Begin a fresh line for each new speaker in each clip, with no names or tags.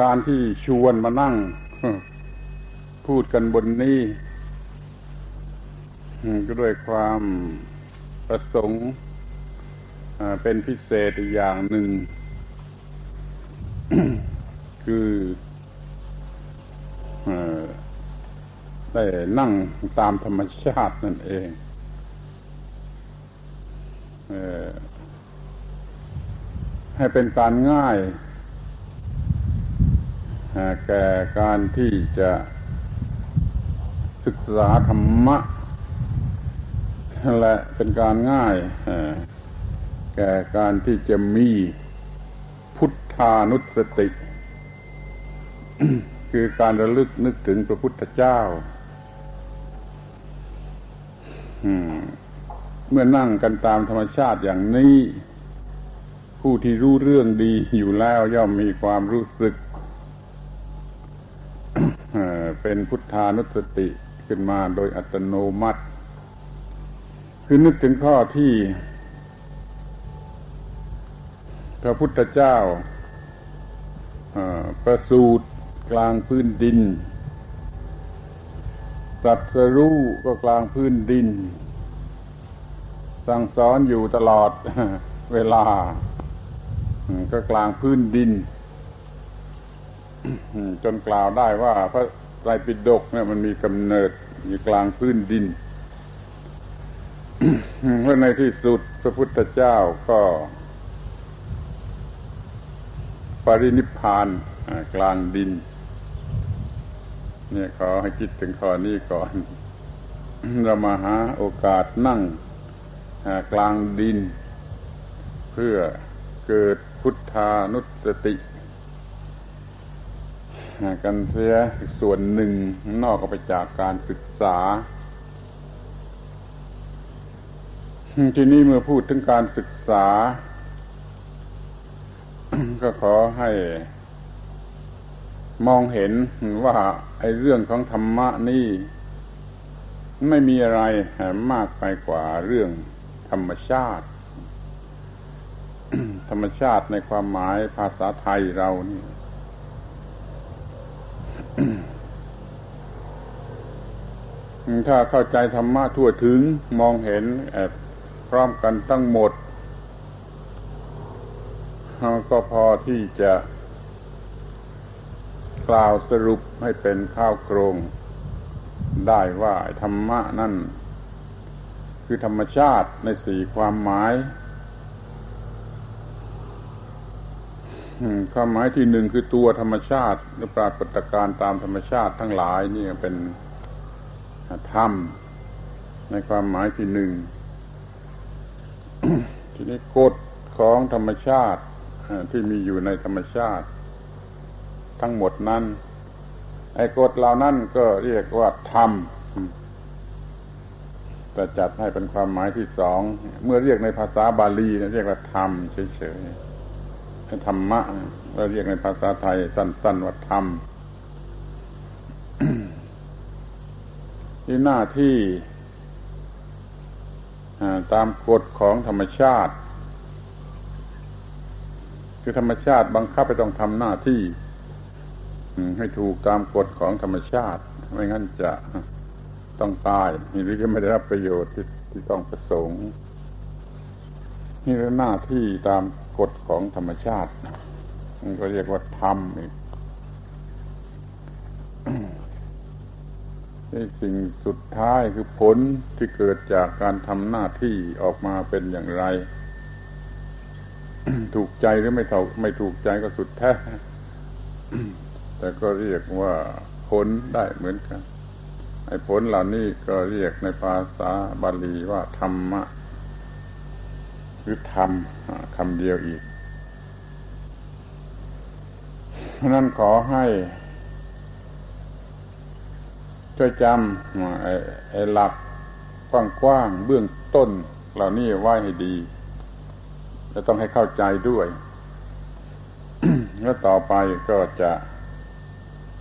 การที่ชวนมานั่ง พูดกันบนนี้ก็ด้วยความประสงค์เป็นพิเศษอีกอย่างหนึ่ง คือได้นั่งตามธรรมชาตินั่นเองให้เป็นการง่าย แก่การที่จะศึกษาธรรมะ และเป็นการง่าย แก่การที่จะมีพุทธานุสติ คือการระลึกนึกถึงพระพุทธเจ้าเมื่อนั่งกันตามธรรมชาติอย่างนี้ ผู้ที่รู้เรื่องดีอยู่แล้วย่อมมีความรู้สึก เป็นพุทธานุสติขึ้นมาโดยอัตโนมัติ คือนึกถึงข้อที่ พระพุทธเจ้าประสูตรกลางพื้นดินสัตสรู้ก็กลางพื้นดิน สั่งสอนอยู่ตลอดเวลา ก็กลางพื้นดิน จนกล่าวได้ว่าพระ ไตรปิฎกเนี่ยมันมีกำเนิดอยู่กลางพื้นดินเพราะในที่สุดพระพุทธเจ้าก็ ปรินิพานกลางดิน เนี่ยขอให้คิดถึงข้อนี้ก่อน เรามาหาโอกาสนั่งกลางดิน เพื่อเกิดพุทธานุสติ กันเสียส่วนหนึ่งนอกไปจากการศึกษา ทีนี้เมื่อพูดถึงการศึกษา ก็ขอให้มองเห็นว่าไอ้เรื่องของธรรมะนี่ไม่มีอะไรมากไปกว่าเรื่องธรรมชาติ ธรรมชาติในความหมายภาษาไทยเรานี่ ถ้าเข้าใจธรรมะทั่วถึงมองเห็นพร้อมกันทั้งหมด ก็พอที่จะกล่าวสรุปให้เป็นข้าวโครงได้ว่าธรรมะนั่น คือธรรมชาติในสี่ความหมายความหมายที่หนึ่งคือตัวธรรมชาติหรือปรากฏการณ์ตามธรรมชาติทั้งหลายนี่เป็น ธรรม ในความหมายที่หนึ่งทีนี้กฎของธรรมชาติที่มีอยู่ในธรรมชาติ ทั้งหมดนั้น ไอ้กฎเหล่านั้นก็เรียกว่าธรรมแต่จัดให้เป็นความหมายที่สอง เมื่อเรียกในภาษาบาลีเรียกว่าธรรมเฉยๆธรรมะเราเรียกในภาษาไทยสั้น ๆ ว่าธรรม ที่หน้าที่ตามกฎของธรรมชาติ คือธรรมชาติบังคับไปต้องทำหน้าที่ให้ถูกตามกฎของธรรมชาติ ไม่งั้นจะต้องตายหรือจะไม่ได้รับประโยชน์ที่ที่ต้องประสงค์ นี่เป็นหน้าที่ตามกฎของธรรมชาติมันก็เรียกว่าธรรมอีก สิ่งสุดท้ายคือผลที่เกิดจากการทำหน้าที่ออกมาเป็นอย่างไร ถูกใจหรือไม่ถูกไม่ถูกใจก็สุดแท้ แต่ก็เรียกว่าผลได้เหมือนกันไอ้ผลเหล่านี้ก็เรียกในภาษาบาลีว่าธรรมะหรือทำคำเดียวอีก เพราะนั้นขอให้ ช่วยจำไอ้หลักกว้างๆเบื้องต้น เหล่านี้ไว้ให้ดีจะต้องให้เข้าใจด้วย แล้วต่อไปก็จะ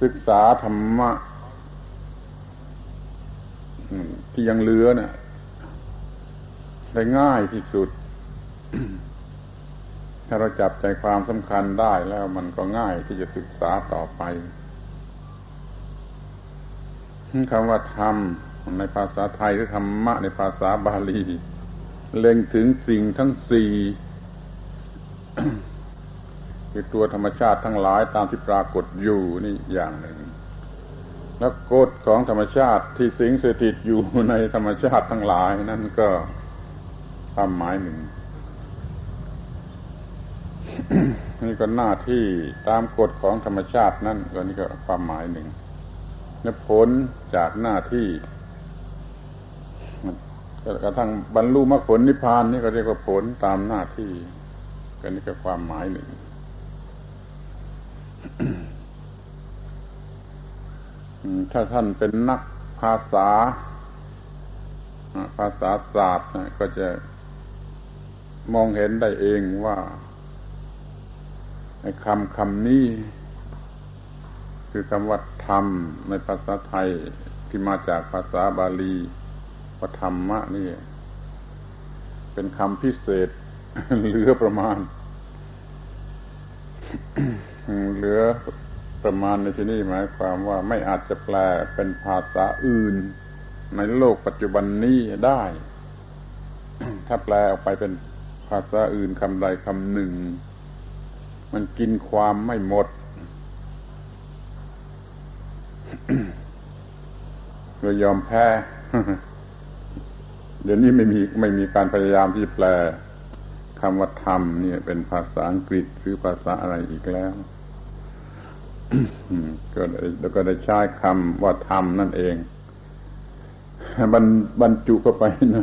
ศึกษาธรรมะที่ยังเหลือเนะ่ยได้ง่ายที่สุด ถ้าเราจับใจความสำคัญได้แล้วมันก็ง่ายที่จะศึกษาต่อไป คำว่าธรรมในภาษาไทยหรือธรรมะในภาษาบาลี เล็งถึงสิ่งทั้งสี่คือตัวธรรมชาติทั้งหลายตามที่ปรากฏอยู่นี่อย่างหนึ่ง แล้วกฎของธรรมชาติที่สิงสถิตอยู่ในธรรมชาติทั้งหลายนั่นก็ความหมายหนึ่งนี่ก็หน้าที่ตามกฎของธรรมชาตินั่นก็นี่ก็ความหมายหนึ่ง และผลจากหน้าที่กระทั่งบรรลุมรรคผลนิพพานนี่ก็เรียกว่าผลตามหน้าที่ก็นี่ก็ความหมายหนึ่งถ้าท่านเป็นนักภาษา ภาษาศาสตร์ก็จะมองเห็นได้เองว่าคำคำนี้ คือคำว่าธรรมในภาษาไทยที่มาจากภาษาบาลีว่าธรรมะนี่ เป็นคำพิเศษ เหลือประมาณ เหลือประมาณในที่นี้หมายความว่าไม่อาจจะแปลเป็นภาษาอื่น ในโลกปัจจุบันนี้ได้ ถ้าแปลออกไปเป็นภาษาอื่นคำใดคำหนึ่ง มันกินความไม่หมด เรายอมแพ้ เดี๋ยวนี้ไม่มีไม่มีการพยายามที่แปลคำว่าธรรมเนี่ยเป็นภาษาอังกฤษหรือภาษาอะไรอีกแล้วก็แล้วก็ได้ใช้คำว่าธรรมนั่นเองบรรบรรจุเข้าไปใน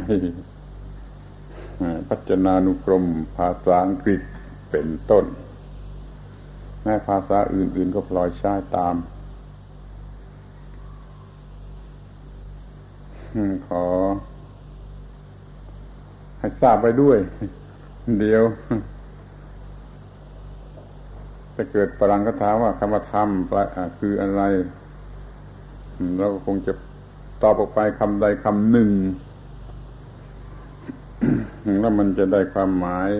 พัจนานุกรมภาษาอังกฤษเป็นต้นแม้ภาษาอื่น ๆ ก็พลอยใช้ตาม ขอ ให้ทราบไปด้วย เดียวจะเกิดปรังก็ถามว่าคำว่าธรรมคืออะไรเราก็คงจะตอบออกไปคำใดคำหนึ่งแล้วมันจะได้ความหมาย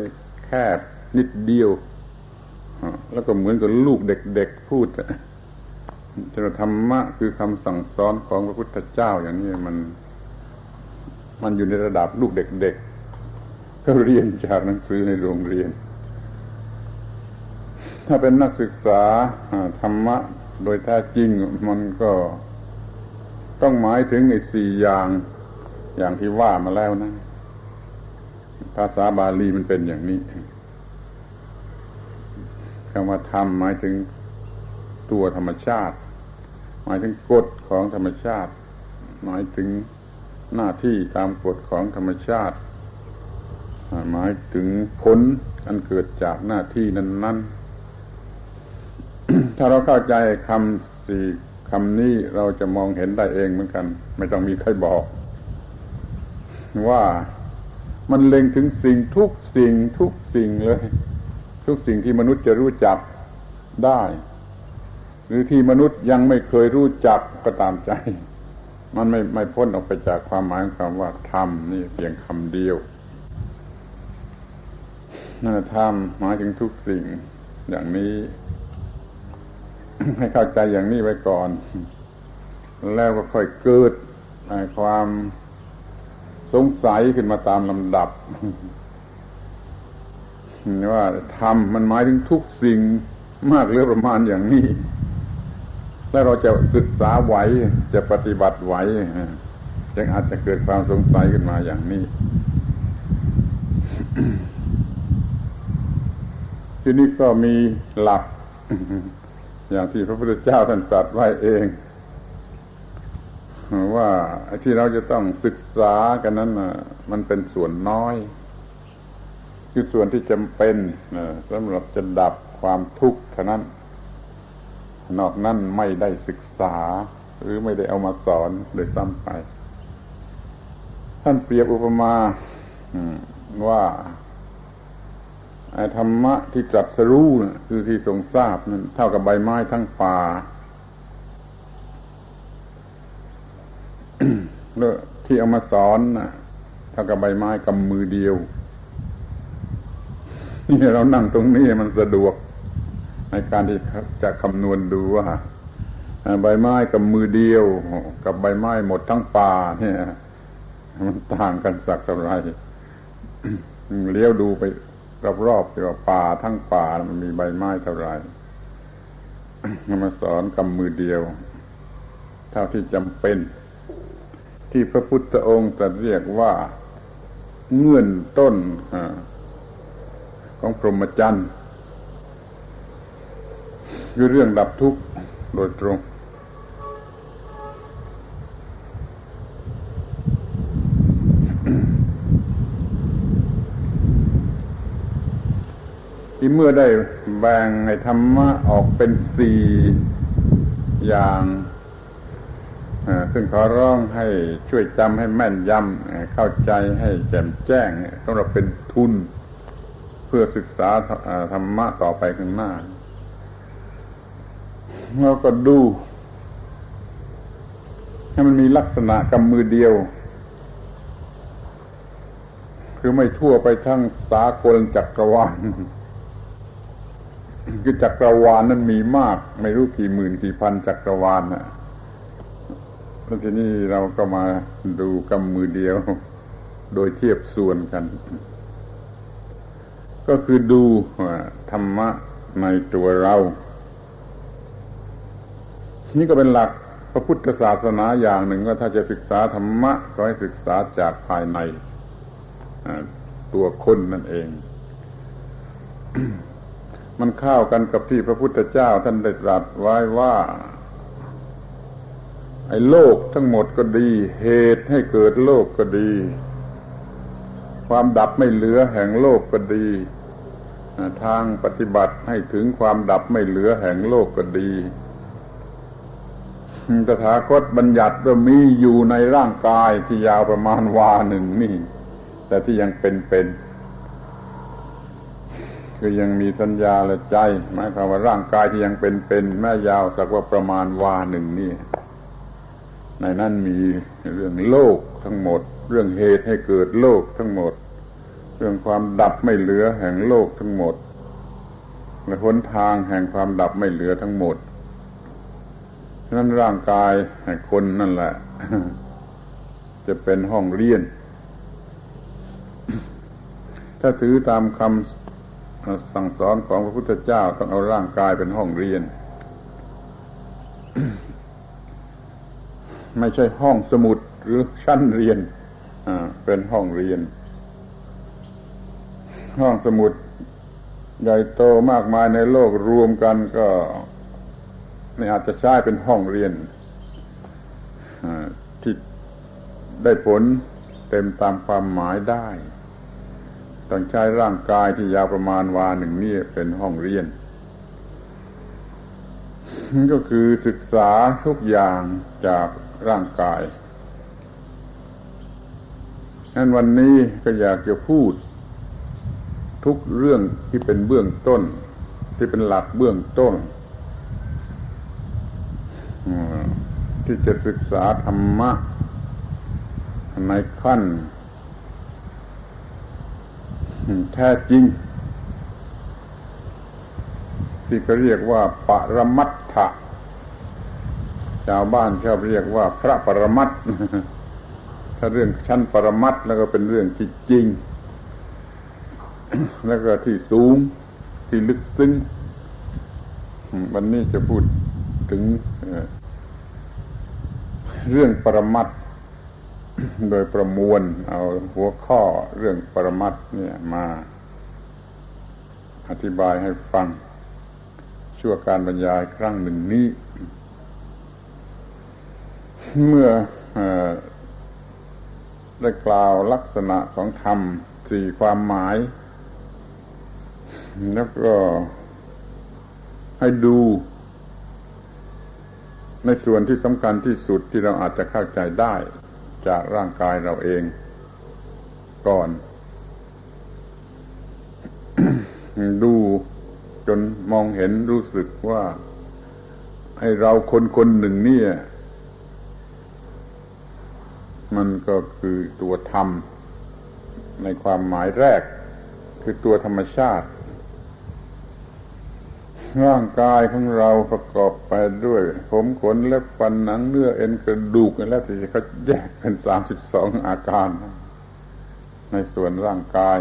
แคบนิดเดียวแล้วก็เหมือนกับลูกเด็กๆพูดจะธรรมะคือคำสั่งสอนของพระพุทธเจ้าอย่างนี้มัน มันอยู่ในระดับลูกเด็กๆก็เรียนจากหนังสือในโรงเรียน ถ้าเป็นนักศึกษาธรรมะโดยแท้จริงมันก็ต้องหมายถึงไอ้สี่อย่างอย่างที่ว่ามาแล้วนะ ภาษาบาลีมันเป็นอย่างนี้คำว่าธรรมหมายถึงตัวธรรมชาติ หมายถึงกฎของธรรมชาติ หมายถึง หน้าที่ตามกฎของธรรมชาติ หมายถึงผลอันเกิดจากหน้าที่นั้น ๆ ถ้าเราเข้าใจคำสี่คำนี้เราจะมองเห็นได้เองเหมือนกัน ไม่ต้องมีใครบอก ว่ามันเล็งถึงสิ่งทุกสิ่งทุกสิ่งเลย ทุกสิ่งที่มนุษย์จะรู้จักได้ หรือที่มนุษย์ยังไม่เคยรู้จักก็ตามใจ มันไม่ไม่พ้นออกไปจากความหมายของคำว่าธรรมนี่เพียงคำเดียวนั่นธรรมหมายถึงทุกสิ่งอย่างนี้ ให้เข้าใจอย่างนี้ไว้ก่อน แล้วก็ค่อยเกิดความสงสัยขึ้นมาตามลำดับว่าทำมันหมายถึงทุกสิ่งมากเหลือประมาณอย่างนี้ แล้วเราจะศึกษาไหวจะปฏิบัติไหวยังอาจจะเกิดความสงสัยขึ้นมาอย่างนี้ ที่นี้ก็มีหลัก อย่างที่พระพุทธเจ้าท่านตรัสไว้เอง ว่าที่เราจะต้องศึกษากันนั้นมันเป็นส่วนน้อยคือส่วนที่จำเป็นสำหรับจะดับความทุกข์เท่านั้น นอกนั้นไม่ได้ศึกษา หรือไม่ได้เอามาสอนโดยซ้ำไป ท่านเปรียบอุปมาว่าไอธรรมะที่ตรัสรู้คือที่ทรงทราบนั้นเท่ากับใบไม้ทั้งป่าเลือที่เอามาสอนนะเท่ากับใบไม้กำมือเดียวนี่เรานั่งตรงนี้มันสะดวก ในการที่จะคำนวณดูว่าใบไม้กับมือเดียว กับใบไม้หมดทั้งป่าเนี่ยมันต่างกันสักเท่าไรเลี้ยวดูไปรอบๆว่าป่าทั้งป่ามันมีใบไม้เท่าไรมาสอนกำมือเดียว เท่าที่จำเป็น ที่พระพุทธองค์ตรัสเรียกว่าเงื่อนต้นของพรหมจรรย์ คือเรื่องดับทุกข์โดยตรง ที่เมื่อได้แบ่งในธรรมะออกเป็นสี่อย่างซึ่งขอร้องให้ช่วยจำให้แม่นยำเข้าใจให้แจ่มแจ้งสำหรับเป็นทุน เพื่อศึกษาธรรมะต่อไปข้างหน้า เราก็ดูให้มันมีลักษณะกำมือเดียว คือไม่ทั่วไปทั้งสากลจักรวาลคือจักรวาลนั้นมีมาก ไม่รู้กี่หมื่นกี่พันจักรวาลนะแล้วทีนี้เราก็มาดูกำมือเดียว โดยเทียบส่วนกัน ก็คือดูธรรมะในตัวเรา นี่ก็เป็นหลักพระพุทธศาสนาอย่างหนึ่งว่าถ้าจะศึกษาธรรมะก็ให้ศึกษาจากภายในตัวคนนั่นเอง มันเข้ากันกับที่พระพุทธเจ้าท่านได้ตรัสไว้ว่า ไอ้โลกทั้งหมดก็ดี เหตุให้เกิดโลกก็ดี ความดับไม่เหลือแห่งโลกก็ดีทางปฏิบัติให้ถึงความดับไม่เหลือแห่งโลกก็ดี ตถาคตบัญญัติว่ามีอยู่ในร่างกายที่ยาวประมาณวาหนึ่งนี่ แต่ที่ยังเป็นเป็นคือยังมีสัญญาและใจหมายความว่าร่างกายที่ยังเป็นเป็นแม่ยาวสักว่าประมาณวาหนึ่งนี่ ในนั้นมีเรื่องโลกทั้งหมด เรื่องเหตุให้เกิดโลกทั้งหมด เรื่องความดับไม่เหลือแห่งโลกทั้งหมดและหนทางแห่งความดับไม่เหลือทั้งหมด นั้นร่างกายคนนั่นแหละ จะเป็นห้องเรียน ถ้าถือตามคำสั่งสอนของพระพุทธเจ้าต้องเอาร่างกายเป็นห้องเรียน ไม่ใช่ห้องสมุดหรือชั้นเรียนเป็นห้องเรียน ห้องสมุดใหญ่โตมากมายในโลกรวมกันก็ ไม่อาจจะใช้เป็นห้องเรียนที่ได้ผลเต็มตามความหมายได้ต้องใช้ร่างกายที่ยาวประมาณวาหนึ่งนี่เป็นห้องเรียน ก็คือศึกษาทุกอย่างจากร่างกายฉะนั้นวันนี้ก็อยากจะพูด ทุกเรื่องที่เป็นเบื้องต้น ที่เป็นหลักเบื้องต้น ที่จะศึกษาธรรมะในขั้น แท้จริง ที่เขาเรียกว่า ปรมัตถะชาวบ้านชอบเรียกว่า พระปรมัตถ้าเรื่องชั้นปรมัตแล้วก็เป็นเรื่องที่จริง แล้วก็ที่สูงที่ลึกซึ้งวันนี้จะพูดถึง เรื่องปรมัตโดยประมวล เอาหัวข้อเรื่องปรมัตเนี่ยมาอธิบายให้ฟัง ชั่วการบรรยายครั้งหนึ่งนี้ เมื่ออได้กล่าวลักษณะของธรรมสี่ความหมาย แล้วก็ให้ดู ในส่วนที่สำคัญที่สุดที่เราอาจจะเข้าใจได้จากร่างกายเราเองก่อน ดูจนมองเห็นรู้สึกว่าให้เราคนคนหนึ่งเนี่ย มันก็คือตัวธรรม ในความหมายแรก คือตัวธรรมชาติ ร่างกายของเราประกอบไปด้วย ผมขนเล็บฟันหนังเนื้อเอ็นกระดูกแล้วที่เขาแยกเป็นสามสิบสองอาการ ในส่วนร่างกาย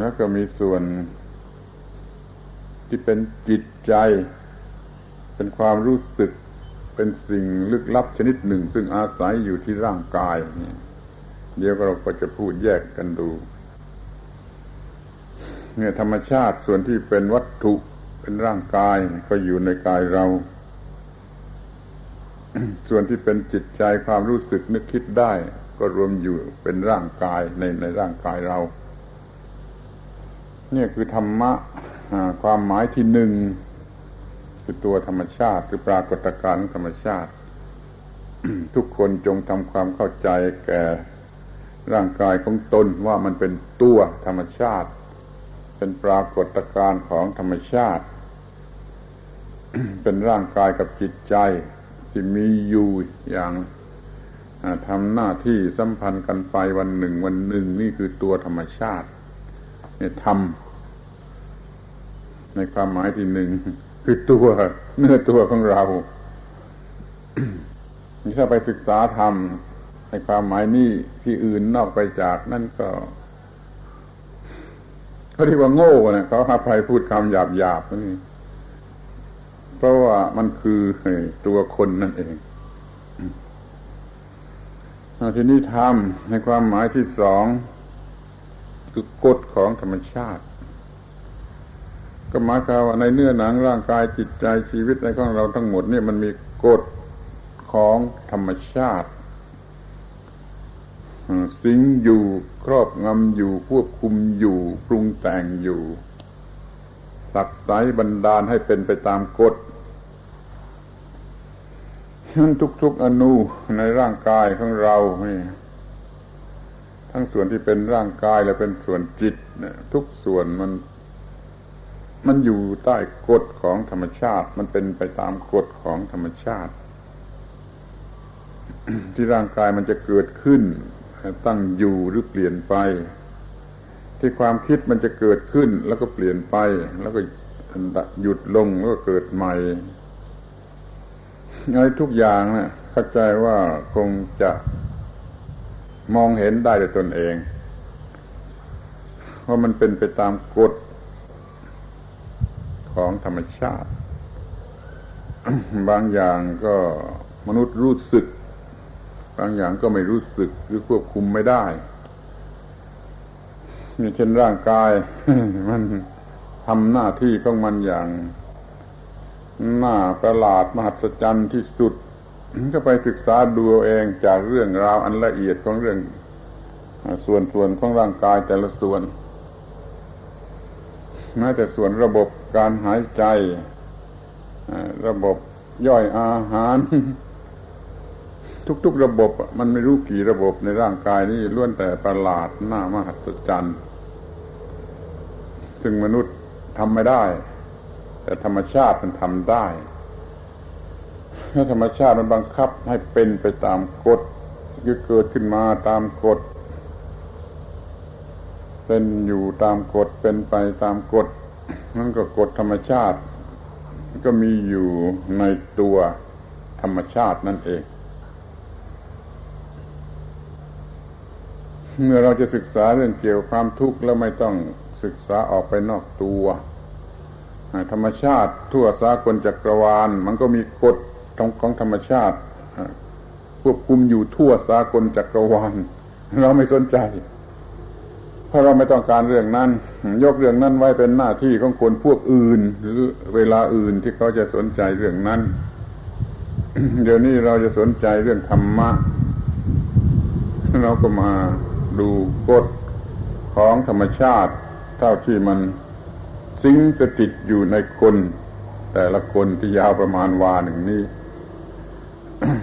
แล้วก็มีส่วนที่เป็นจิตใจ เป็นความรู้สึกเป็นสิ่งลึกลับชนิดหนึ่ง ซึ่งอาศัยอยู่ที่ร่างกาย เดี๋ยวเราก็จะพูดแยกกันดู เนี่ยธรรมชาติส่วนที่เป็นวัตถุเป็นร่างกายก็อยู่ในกายเรา ส่วนที่เป็นจิตใจความรู้สึกนึกคิดได้ ก็รวมอยู่เป็นร่างกายในในร่างกายเรา เนี่ยคือธรรมะความหมายที่หนึ่งคือตัวธรรมชาติคือปรากฏการณ์ธรรมชาติ ทุกคนจงทำความเข้าใจแก่ร่างกายของตนว่ามันเป็นตัวธรรมชาติ เป็นปรากฏการณ์ของธรรมชาติ เป็นร่างกายกับจิตใจที่มีอยู่อย่างทำหน้าที่สัมพันธ์กันไปวันหนึ่งวันหนึ่งนี่คือตัวธรรมชาติเนี่ยทำในความหมายที่หนึ่งคือตัวเนื้อตัวของเราถ้าไปศึกษาธรรมในความหมายนี้ที่อื่นนอกไปจากนั่นก็ เขาเรียกว่าโง่นะเขาหาใครพูดคำหยาบหยาบนี่เพราะว่ามันคือตัวคนนั่นเองทีนี้ธรรมในความหมายที่สองคือกฎของธรรมชาติ ก็หมายความว่าในเนื้อหนังร่างกายจิตใจชีวิตในของเราทั้งหมดนี่มันมีกฎของธรรมชาติ สิงอยู่ครอบงำอยู่ควบคุมอยู่ปรุงแต่งอยู่สักไสบันดาลให้เป็นไปตามกฎนั้นทุก ๆ อนุในร่างกายของเราทั้งส่วนที่เป็นร่างกายและเป็นส่วนจิตทุกส่วนมัน มันอยู่ใต้กฎของธรรมชาติ มันเป็นไปตามกฎของธรรมชาติ ที่ร่างกายมันจะเกิดขึ้น ตั้งอยู่หรือเปลี่ยนไป ที่ความคิดมันจะเกิดขึ้นแล้วก็เปลี่ยนไป แล้วก็หยุดลงแล้วก็เกิดใหม่อะไรทุกอย่างนะเข้าใจว่าคงจะมองเห็นได้ด้วยตนเองว่ามันเป็นไปตามกฎของธรรมชาติ บางอย่างก็มนุษย์รู้สึก บางอย่างก็ไม่รู้สึกหรือควบคุมไม่ได้เช่นร่างกาย มันทำหน้าที่ของมันอย่างหน้าประหลาดมหัศจรรย์ที่สุดก็ไปศึกษาดูเองจากเรื่องราวอันละเอียดของเรื่อง ส่วนส่วนของร่างกายแต่ละส่วนแม้แต่ส่วนระบบการหายใจ ระบบย่อยอาหาร ทุก ๆ ระบบมันไม่รู้กี่ระบบในร่างกายนี่ล้วนแต่ประหลาดหน้ามหัศจรรย์ซึ่งมนุษย์ทำไม่ได้ แต่ธรรมชาติมันทำได้ถ้าธรรมชาติมันบังคับให้เป็นไปตามกฎคือเกิดขึ้นมาตามกฎเป็นอยู่ตามกฎเป็นไปตามกฎนั่นก็กฎธรรมชาติ ก็มีอยู่ในตัวธรรมชาตินั่นเอง เมื่อเราจะศึกษาเรื่องเกี่ยวความทุกข์แล้วไม่ต้องศึกษาออกไปนอกตัว ธรรมชาติทั่วสากลจักรวาล มันก็มีกฎของธรรมชาติควบคุมอยู่ทั่วสากลจักรวาล เราไม่สนใจ เพราะเราไม่ต้องการเรื่องนั้น ยกเรื่องนั้นไว้เป็นหน้าที่ของคนพวกอื่น หรือเวลาอื่นที่เขาจะสนใจเรื่องนั้น เดี๋ยวนี้เราจะสนใจเรื่องธรรมะเราก็มา ดูกฎของธรรมชาติ เท่าที่มันสิงสถิตอยู่ในคน แต่ละคนที่ยาวประมาณวาหนึ่งนี้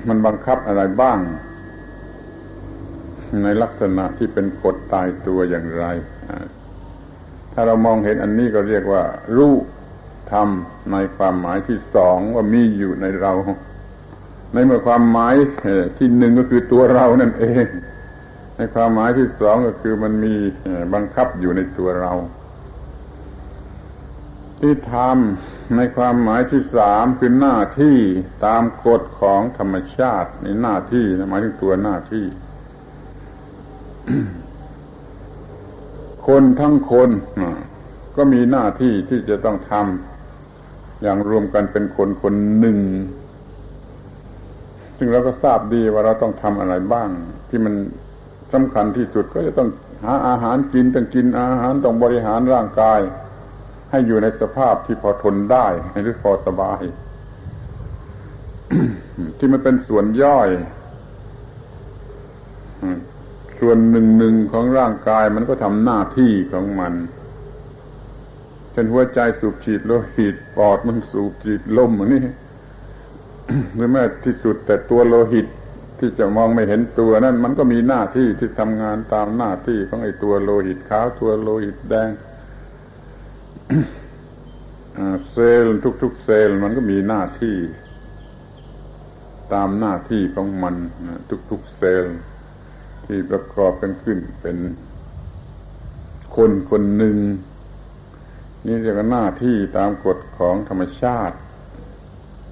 มันบังคับอะไรบ้าง ในลักษณะที่เป็นกฎตายตัวอย่างไร ถ้าเรามองเห็นอันนี้ก็เรียกว่า รู้ธรรมในความหมายที่สองว่ามีอยู่ในเรา ในเมื่อความหมายที่หนึ่งก็คือตัวเรานั่นเอง ในความหมายที่สองก็คือมันมีบังคับอยู่ในตัวเรา ที่ทำในความหมายที่สามคือหน้าที่ตามกฎของธรรมชาติในหน้าที่หมายถึงตัวหน้าที่ คนทั้งคนก็มีหน้าที่ที่จะต้องทำอย่างรวมกันเป็นคนคนหนึ่งซึ่งเราก็ทราบดีว่าเราต้องทำอะไรบ้าง ที่มัน สำคัญที่สุดก็จะต้องหาอาหารกินต้องกินอาหารต้องบริหารร่างกาย ให้อยู่ในสภาพที่พอทนได้หรือพอสบาย ที่มันเป็นส่วนย่อย ส่วนหนึ่งหนึ่งของร่างกายมันก็ทำหน้าที่ของมันเช่นหัวใจสูบฉีดโลหิตปอดมันสูบฉีดลมอันนี้หรือแม้ที่สุดแต่ตัวโลหิต ที่จะมองไม่เห็นตัวนั่นมันก็มีหน้าที่ที่ทำงานตามหน้าที่ของไอ้ตัวโลหิตขาวตัวโลหิตแดงเซลล์ทุก ๆ เซลล์มันก็มีหน้าที่ ตามหน้าที่ของมันทุก ๆ เซลล์ที่ประกอบกันขึ้นเป็นคนคนหนึ่ง นี่เรียกว่าหน้าที่ตามกฎของธรรมชาติ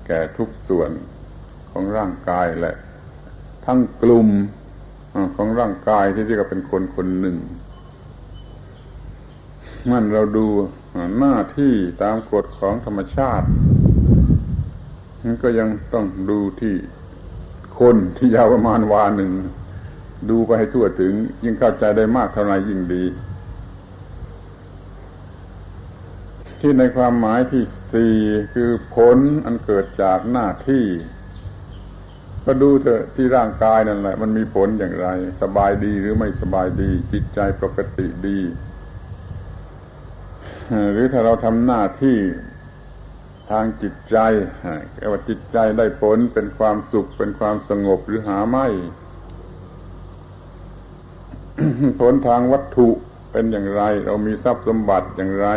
แก่ทุกส่วนของร่างกายแหละ ทั้งกลุ่มของร่างกายที่เรียกว่าเป็นคนคนหนึ่งมันเราดูหน้าที่ตามกฎของธรรมชาติมันก็ยังต้องดูที่คนที่ยาวประมาณวาหนึ่ง ดูไปให้ทั่วถึง ยิ่งเข้าใจได้มากเท่าไหร่ยิ่งดี ที่ในความหมายที่สี่คือผลอันเกิดจากหน้าที่ ก็ดูเถอะที่ร่างกายนั่นแหละ มันมีผลอย่างไร สบายดีหรือไม่สบายดี จิตใจปกติดี หรือถ้าเราทำหน้าที่ทางจิตใจแว่าจิตใจได้ผลเป็นความสุขเป็นความสงบหรือหาไม่ ผลทางวัตถุเป็นอย่างไร เรามีทรัพย์สมบัติอย่างไร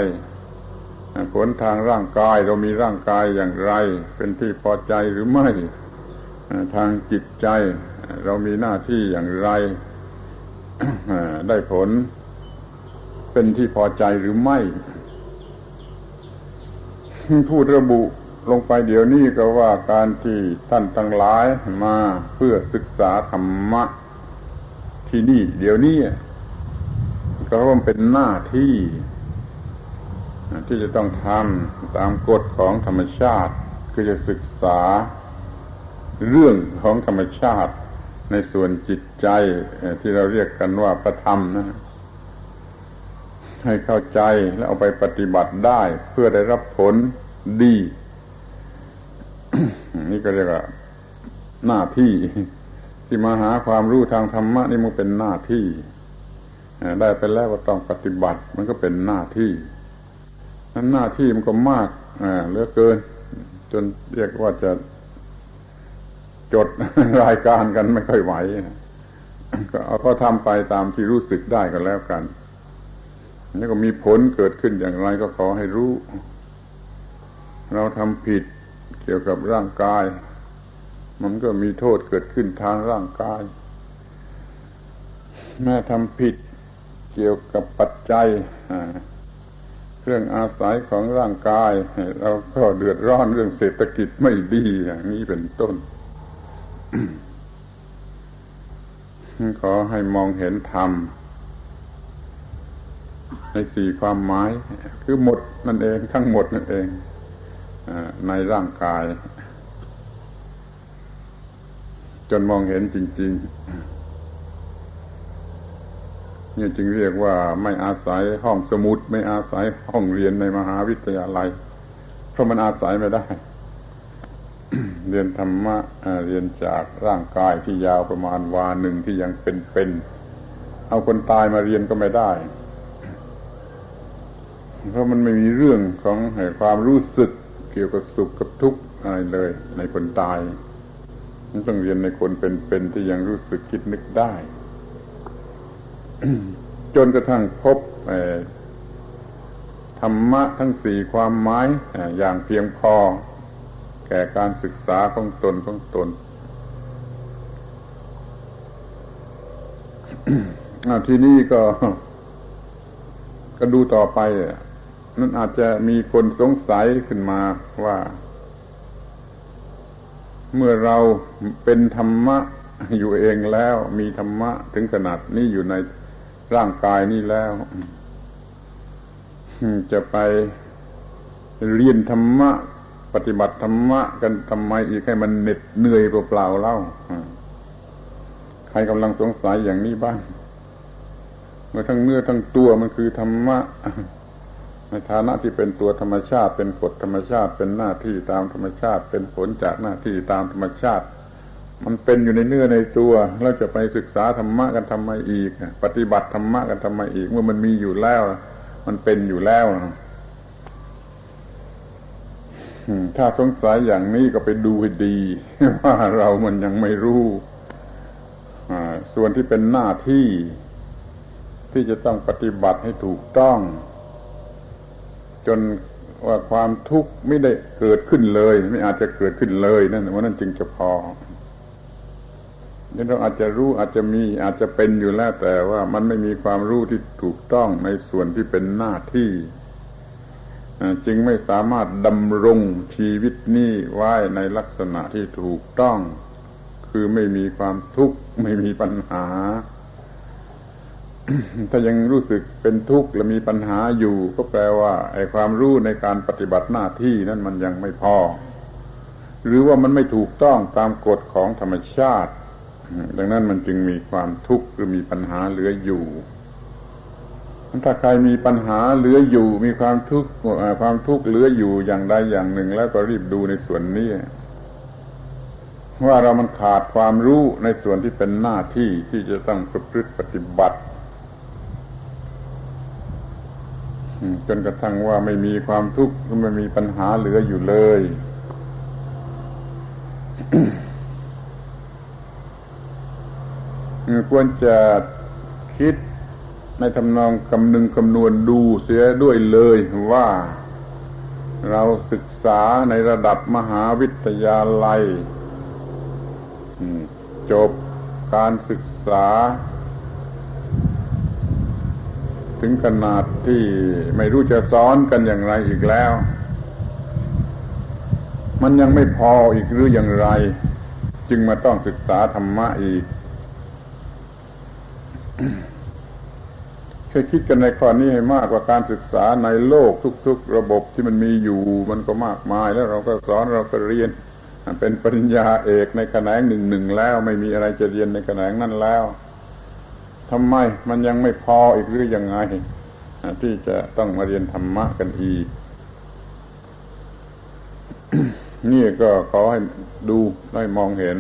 ผลทางร่างกายเรามีร่างกายอย่างไร เป็นที่พอใจหรือไม่ ทางจิตใจ เรามีหน้าที่อย่างไร ได้ผล เป็นที่พอใจหรือไม่พูดระบุลงไปเดี๋ยวนี้ก็ว่าการที่ท่านทั้งหลายมาเพื่อศึกษาธรรมะ ที่นี่ เดี๋ยวนี้ก็ว่าเป็นหน้าที่ ที่จะต้องทำตามกฎของธรรมชาติ คือจะศึกษา เรื่องของธรรมชาติ ในส่วนจิตใจที่เราเรียกกันว่าประธรรมนะให้เข้าใจแล้วเอาไปปฏิบัติได้เพื่อได้รับผลดี นี่ก็เรียกว่าหน้าที่ที่มาหาความรู้ทางธรรมะนี่มันเป็นหน้าที่ได้ไปแล้วก็ต้องปฏิบัติ มันก็เป็นหน้าที่นั้นหน้าที่มันก็มากเหลือเกิน จนเรียกว่าจะ จดรายการกันไม่ค่อยไหวก็เอาก็ทำไปตามที่รู้สึกได้ก็แล้วกันนี่ก็มีผลเกิดขึ้นอย่างไรก็ขอให้รู้ เราทำผิดเกี่ยวกับร่างกาย มันก็มีโทษเกิดขึ้นทางร่างกาย แม้ทำผิดเกี่ยวกับปัจจัยเครื่องอาศัยของร่างกาย เราก็เดือดร้อนเรื่องเศรษฐกิจไม่ดีอย่างนี้เป็นต้น ขอให้มองเห็นธรรม ในสี่ความหมาย คือหมดนั่นเอง ทั้งหมดนั่นเองในร่างกาย จนมองเห็นจริง ๆ นี่จึงเรียกว่าไม่อาศัยห้องสมุด ไม่อาศัยห้องเรียนในมหาวิทยาลัย เพราะมันอาศัยไม่ได้ เรียนธรรมะเรียนจากร่างกายที่ยาวประมาณวาหนึ่งที่ยังเป็นๆเอาคนตายมาเรียนก็ไม่ได้ เพราะมันไม่มีเรื่องของความรู้สึกเกี่ยวกับสุขกับทุกข์อะไรเลย ในคนตายมันต้องเรียนในคนเป็นๆที่ยังรู้สึกคิดนึกได้ จนกระทั่งพบธรรมะทั้งสี่ความหมายอย่างเพียงพอ ก่การศึกษาของตนของตนทีนี้ก็ ก็ดูต่อไปนั่นอาจจะมีคนสงสัยขึ้นมาว่า เมื่อเราเป็นธรรมะอยู่เองแล้ว มีธรรมะถึงขนาดนี้อยู่ในร่างกายนี้แล้ว จะไปเรียนธรรมะ ปฏิบัติธรรมะกันทำไมอีกให้มันเหน็ดเหนื่อยเปล่าๆเล่าใครกำลังสงสัยอย่างนี้บ้างเมื่อทั้งเนื้อทั้งตัวมันคือธรรมะในฐานะที่เป็นตัวธรรมชาติ เป็นกฎธรรมชาติ เป็นหน้าที่ตามธรรมชาติ เป็นผลจากหน้าที่ตามธรรมชาติ มันเป็นอยู่ในเนื้อในตัวแล้วจะไปศึกษาธรรมะกันทำไมอีก ปฏิบัติธรรมะกันทำไมอีก เมื่อมันมีอยู่แล้ว มันเป็นอยู่แล้ว ถ้าสงสัยอย่างนี้ก็ไปดูให้ดี ว่าเรามันยังไม่รู้ส่วนที่เป็นหน้าที่ ที่จะต้องปฏิบัติให้ถูกต้อง จนว่าความทุกข์ไม่ได้เกิดขึ้นเลย ไม่อาจจะเกิดขึ้นเลยนั่นว่านั่นจึงจะพอนี่เราอาจจะรู้อาจจะมีอาจจะเป็นอยู่แล้วแต่ว่ามันไม่มีความรู้ที่ถูกต้องในส่วนที่เป็นหน้าที่ จึงไม่สามารถดำรงชีวิตนี้ไว้ในลักษณะที่ถูกต้อง คือไม่มีความทุกข์ไม่มีปัญหา ถ้ายังรู้สึกเป็นทุกข์และมีปัญหาอยู่ ก็แปลว่าไอ้ความรู้ในการปฏิบัติหน้าที่นั้นมันยังไม่พอ หรือว่ามันไม่ถูกต้องตามกฎของธรรมชาติ ดังนั้นมันจึงมีความทุกข์หรือมีปัญหาเหลืออยู่ ถ้าใครมีปัญหาเหลืออยู่ มีความทุกข์ความทุกข์เหลืออยู่อย่างใดอย่างหนึ่ง แล้วก็รีบดูในส่วนนี้ว่าเรามันขาดความรู้ในส่วนที่เป็นหน้าที่ที่จะต้องประพฤติปฏิบัติจนกระทั่งว่าไม่มีความทุกข์ไม่มีปัญหาเหลืออยู่เลย ควรจะคิด ในทำนองคำนึงคำนวณดูเสียด้วยเลยว่า เราศึกษาในระดับมหาวิทยาลัยจบการศึกษา ถึงขนาดที่ไม่รู้จะสอนกันอย่างไรอีกแล้ว มันยังไม่พออีกหรืออย่างไร จึงมาต้องศึกษาธรรมะอีก เคยคิดกันในข้อนี้ให้มากกว่าการศึกษาในโลกทุก ๆ ระบบที่มันมีอยู่มันก็มากมาย แล้วเราก็สอนเราก็เรียน เป็นปริญญาเอกในแขนงหนึ่งหนึ่งแล้ว ไม่มีอะไรจะเรียนในแขนงนั้นแล้วทำไมมันยังไม่พออีกหรือยังไงที่จะต้องมาเรียนธรรมะกันอีก นี่ก็ขอให้ดูได้มองเห็น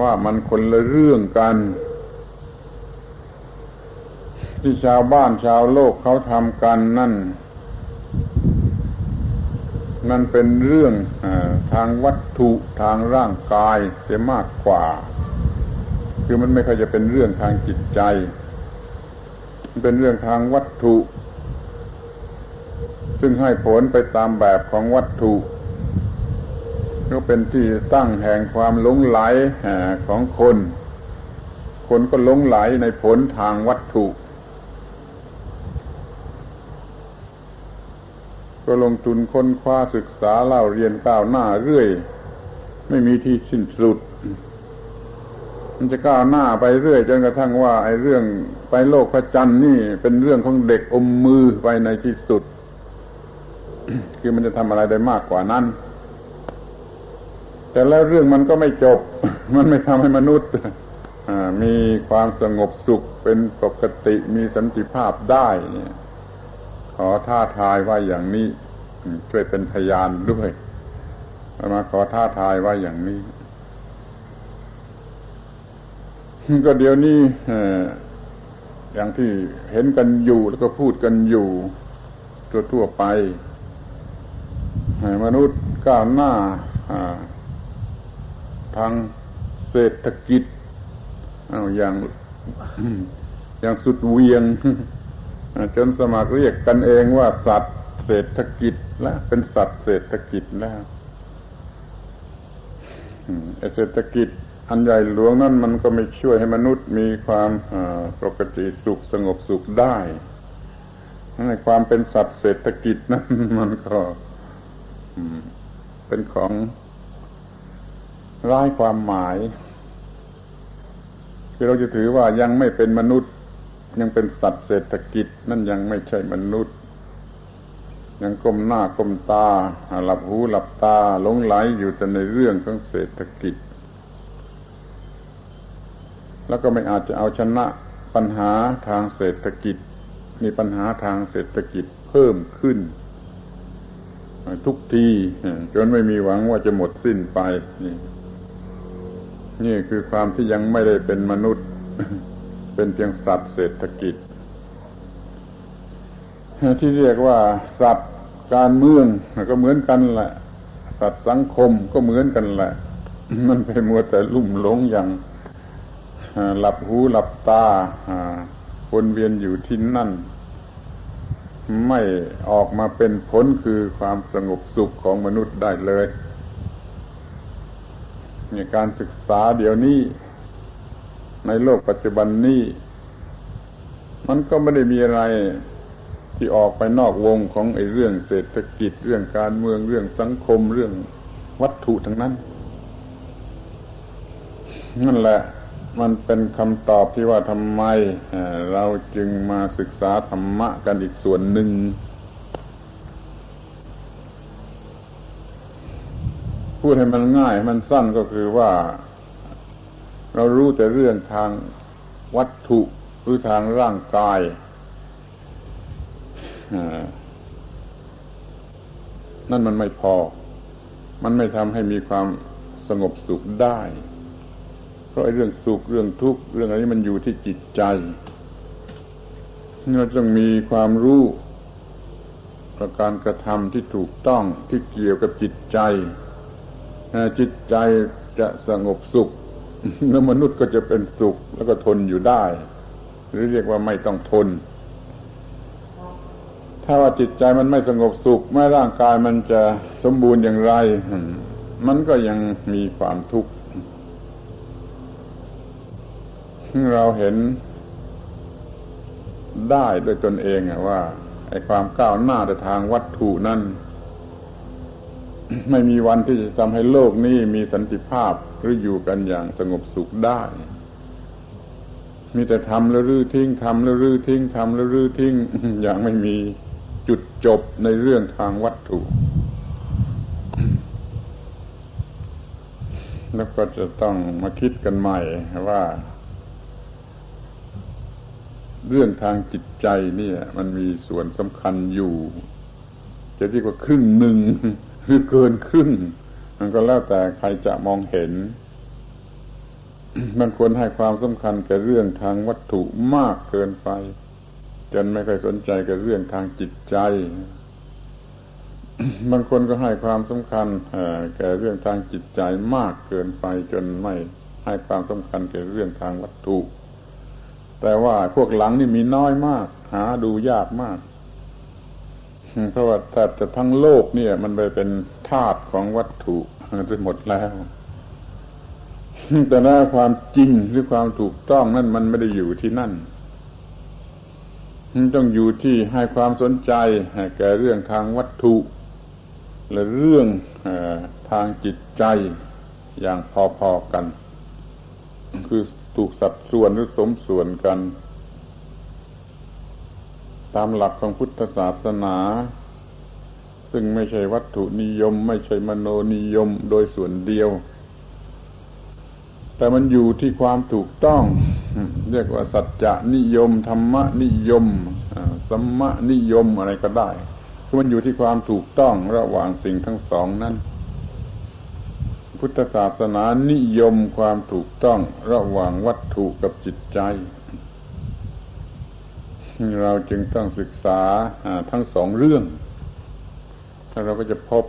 ว่ามันคนละเรื่องกัน ที่ชาวบ้านชาวโลกเขาทำกันนั่น นั่นเป็นเรื่องอทางวัตถุทางร่างกายเสียมากกว่า คือมันไม่ค่อยจะเป็นเรื่องทางจิตใจ มันเป็นเรื่องทางวัตถุ ซึ่งให้ผลไปตามแบบของวัตถุก็เป็นที่ตั้งแห่งความหลงไหลของคน คนก็หลงไหลในผลทางวัตถุ ก็ลงทุนค้นคว้าศึกษาเล่าเรียนก้าวหน้าเรื่อย ไม่มีที่สิ้นสุด มันจะก้าวหน้าไปเรื่อยจนกระทั่งว่า ไอ้เรื่องไปโลกพระจันทร์นี่เป็นเรื่องของเด็กอมมือไปในที่สุด คือมันจะทำอะไรได้มากกว่านั้น แต่แล้วเรื่องมันก็ไม่จบ มันไม่ทำให้มนุษย์มีความสงบสุขเป็นปกติมีสันติภาพได้เนี่ย ขอท้าทายว่าอย่างนี้ช่วยเป็นพยานด้วยมาขอท้าทายว่าอย่างนี้ ก็เดี๋ยวนี้อย่างที่เห็นกันอยู่แล้วก็พูดกันอยู่ทั่วๆไป มนุษย์ก้าวหน้าทางเศรษฐกิจอย่างอย่างสุดเวียง จนสมัครเรียกกันเองว่าสัตว์เศรษฐกิจแล้วเป็นสัตว์เศรษฐกิจแล้วเศรษฐกิจอันใหญ่หลวงนั่นมันก็ไม่ช่วยให้มนุษย์มีความปกติสุขสงบสุขได้ในความเป็นสัตว์เศรษฐกิจนั้นมันก็เป็นของร้ายความหมายคือเราจะถือว่ายังไม่เป็นมนุษย์ ยังเป็นสัตว์เศรษฐกิจนั่นยังไม่ใช่มนุษย์ ยังก้มหน้าก้มตา หลับหูหลับตาหลงไหลอยู่แต่ในเรื่องของเศรษฐกิจ แล้วก็ไม่อาจจะเอาชนะปัญหาทางเศรษฐกิจ มีปัญหาทางเศรษฐกิจเพิ่มขึ้น ทุกทีจนไม่มีหวังว่าจะหมดสิ้นไปนี่นี่คือความที่ยังไม่ได้เป็นมนุษย์ เป็นเพียงสัตว์เศรษฐกิจ ที่เรียกว่าสัตว์การเมืองก็เหมือนกันแหละสัตว์สังคมก็เหมือนกันแหละ มันไปมัวแต่ลุ่มหลงอย่างหลับหูหลับตาวนเวียนอยู่ที่นั่น ไม่ออกมาเป็นผลคือความสงบสุขของมนุษย์ได้เลยนี่การศึกษาเดี๋ยวนี้ ในโลกปัจจุบันนี้ มันก็ไม่ได้มีอะไรที่ออกไปนอกวงของไอ้เรื่องเศรษฐกิจเรื่องการเมืองเรื่องสังคมเรื่องวัตถุทั้งนั้น นั่นแหละ มันเป็นคำตอบที่ว่าทำไมเราจึงมาศึกษาธรรมะกันอีกส่วนหนึ่งพูดให้มันง่ายมันสั้นก็คือว่า เรารู้แต่เรื่องทางวัตถุหรือทางร่างกายนั่นมันไม่พอ มันไม่ทำให้มีความสงบสุขได้ เพราะเรื่องสุขเรื่องทุกข์เรื่องอะไรนี้มันอยู่ที่จิตใจเราต้องมีความรู้ประการกระทำที่ถูกต้องที่เกี่ยวกับจิตใจ จิตใจจะสงบสุข แล้วมนุษย์ก็จะเป็นสุขแล้วก็ทนอยู่ได้ หรือเรียกว่าไม่ต้องทน ถ้าว่าจิตใจมันไม่สงบสุขแม้ร่างกายมันจะสมบูรณ์อย่างไร มันก็ยังมีความทุกข์เราเห็นได้ด้วยตนเองว่าไอ้ความก้าวหน้าในทางวัตถุนั้น ไม่มีวันที่จะทำให้โลกนี้มีสันติภาพหรืออยู่กันอย่างสงบสุขได้ มีแต่ทำแล้วรื้อทิ้งทำแล้วรื้อทิ้งทำแล้วรื้อทิ้ง อย่างไม่มีจุดจบในเรื่องทางวัตถุ แล้วก็จะต้องมาคิดกันใหม่ว่า เรื่องทางจิตใจนี่มันมีส่วนสำคัญอยู่ จะเรียกว่าครึ่งหนึ่ง หรือเกินครึ่ง มันก็แล้วแต่ใครจะมองเห็น มันควรให้ความสำคัญแก่เรื่องทางวัตถุมากเกินไป จนไม่ค่อยสนใจกับเรื่องทางจิตใจบางคนก็ให้ความสำคัญแก่เรื่องทางจิตใจมากเกินไปจนไม่ให้ความสำคัญแก่เรื่องทางวัตถุ แต่ว่าพวกหลังนี่มีน้อยมาก หาดูยากมาก เพราะว่าแทบจะทั้งโลกเนี่ย มันไปเป็นธาตุของวัตถุจนหมดแล้ว แต่ถ้าความจริงหรือความถูกต้องนั่นมันไม่ได้อยู่ที่นั่นต้องอยู่ที่ให้ความสนใจแก่เรื่องทางวัตถุ และเรื่องทางจิตใจอย่างพอๆกัน คือถูกสัดส่วนหรือสมส่วนกัน ตามหลักของพุทธศาสนา ซึ่งไม่ใช่วัตถุนิยม ไม่ใช่มโนนิยมโดยส่วนเดียว แต่มันอยู่ที่ความถูกต้อง เรียกว่าสัจจะนิยม ธรรมนิยมสัมมนิยมอะไรก็ได้คือมันอยู่ที่ความถูกต้องระหว่างสิ่งทั้งสองนั้นพุทธศาสนานิยมความถูกต้องระหว่างวัตถุกับจิตใจ เราจึงต้องศึกษาทั้งสองเรื่องถ้าเราก็จะพบ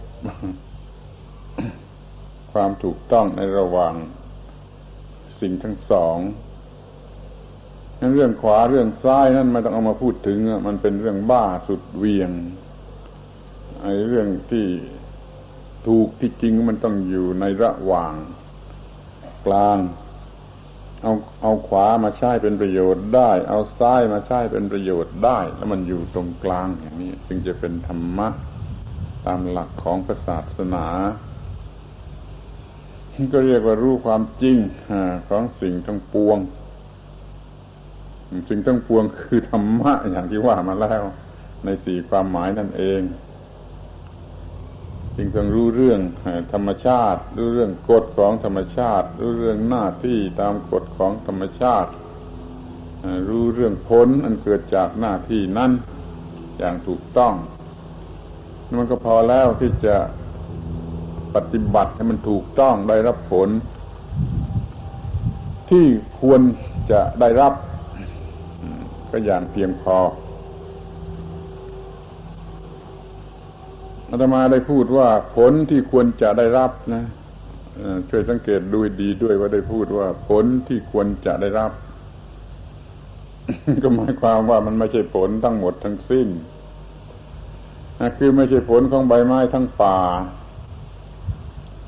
ความถูกต้องในระหว่างสิ่งทั้งสองนั่นเรื่องขวาเรื่องซ้ายนั่นไม่ต้องเอามาพูดถึงมันเป็นเรื่องบ้าสุดเวียงไอ้เรื่องที่ถูกที่จริงมันต้องอยู่ในระหว่างกลาง เอาเอาขวามาใช้เป็นประโยชน์ได้ เอาซ้ายมาใช้เป็นประโยชน์ได้ แล้วมันอยู่ตรงกลางอย่างนี้ จึงจะเป็นธรรมะตามหลักของพระศาสนาก็เรียกว่ารู้ความจริงของสิ่งทั้งปวง สิ่งทั้งปวงคือธรรมะอย่างที่ว่ามาแล้ว ในสี่ความหมายนั่นเอง จึงต้องรู้เรื่องธรรมชาติ รู้เรื่องกฎของธรรมชาติ รู้เรื่องหน้าที่ตามกฎของธรรมชาติ รู้เรื่องผลอันเกิดจากหน้าที่นั้นอย่างถูกต้อง มันก็พอแล้วที่จะปฏิบัติให้มันถูกต้องได้รับผล ที่ควรจะได้รับ ก็อย่างเพียงพอ อาตมาได้พูดว่าผลที่ควรจะได้รับนะช่วยสังเกตดูดีด้วยว่าได้พูดว่าผลที่ควรจะได้รับ ก็หมายความว่ามันไม่ใช่ผลทั้งหมดทั้งสิ้นคือไม่ใช่ผลของใบไม้ทั้งป่า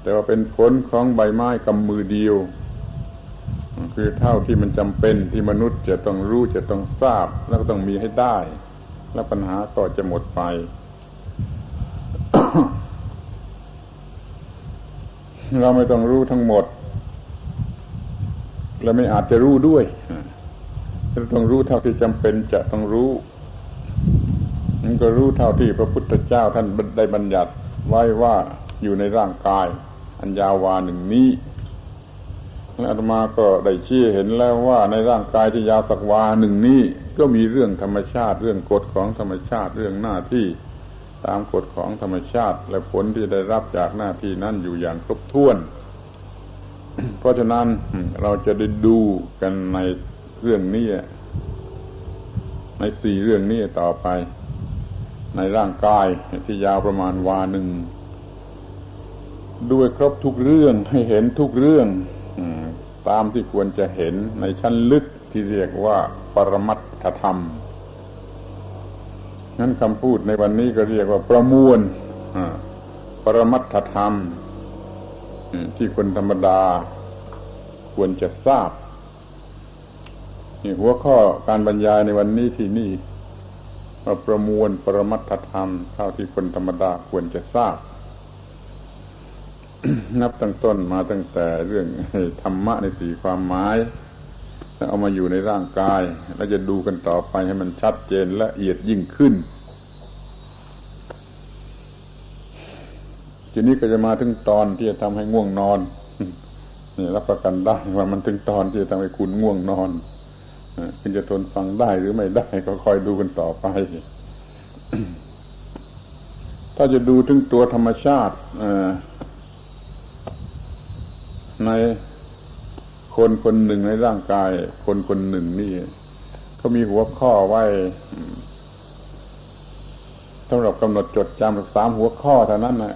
แต่ว่าเป็นผลของใบไม้กำมือเดียว คือเท่าที่มันจำเป็นที่มนุษย์จะต้องรู้จะต้องทราบ แล้วก็ต้องมีให้ได้ แล้วปัญหาก็จะหมดไป เราไม่ต้องรู้ทั้งหมด และไม่อาจจะรู้ด้วยเราต้องรู้เท่าที่จำเป็นจะต้องรู้มันก็รู้เท่าที่พระพุทธเจ้าท่านได้บัญญัติไว้ว่าอยู่ในร่างกาย อันยาวาหนึ่งนี้และอาตมาก็ได้ชี้เห็นแล้วว่าในร่างกายที่ยาวสักวาหนึ่งนี้ ก็มีเรื่องธรรมชาติเรื่องกฎของธรรมชาติเรื่องหน้าที่ ตามกฎของธรรมชาติ และผลที่ได้รับจากหน้าที่นั้นอยู่อย่างครบถ้วน เพราะฉะนั้นเราจะได้ดูกันในเรื่องนี้ในสี่เรื่องนี้ต่อไป ในร่างกายที่ยาวประมาณวาหนึ่งด้วยครบทุกเรื่องให้เห็นทุกเรื่องตามที่ควรจะเห็นในชั้นลึกที่เรียกว่าปรมัตถธรรม นั้นคำพูดในวันนี้ก็เรียกว่าประมวลปรมัตถธรรมที่คนธรรมดาควรจะทราบนี่หัวข้อการบรรยายในวันนี้ที่นี่ว่าประมวลปรมัตถธรรมเท่าที่คนธรรมดาควรจะทราบ นับตั้งต้นมาตั้งแต่เรื่องธรรมะในสี่ความหมาย แล้วเอามาอยู่ในร่างกาย แล้วจะดูกันต่อไปให้มันชัดเจนและเอียดยิ่งขึ้น ทีนี้ก็จะมาถึงตอนที่จะทำให้ง่วงนอนนี่รับประกันได้ว่ามันถึงตอนที่จะทำให้คุณง่วงนอนคุณจะทนฟังได้หรือไม่ได้ ก็คอยดูกันต่อไป ถ้าจะดูถึงตัวธรรมชาติใน คนคนหนึ่งในร่างกาย คนคนหนึ่งนี่เขามีหัวข้อไว้สำหรับกำหนดจดจำสามหัวข้อเท่านั้นนะ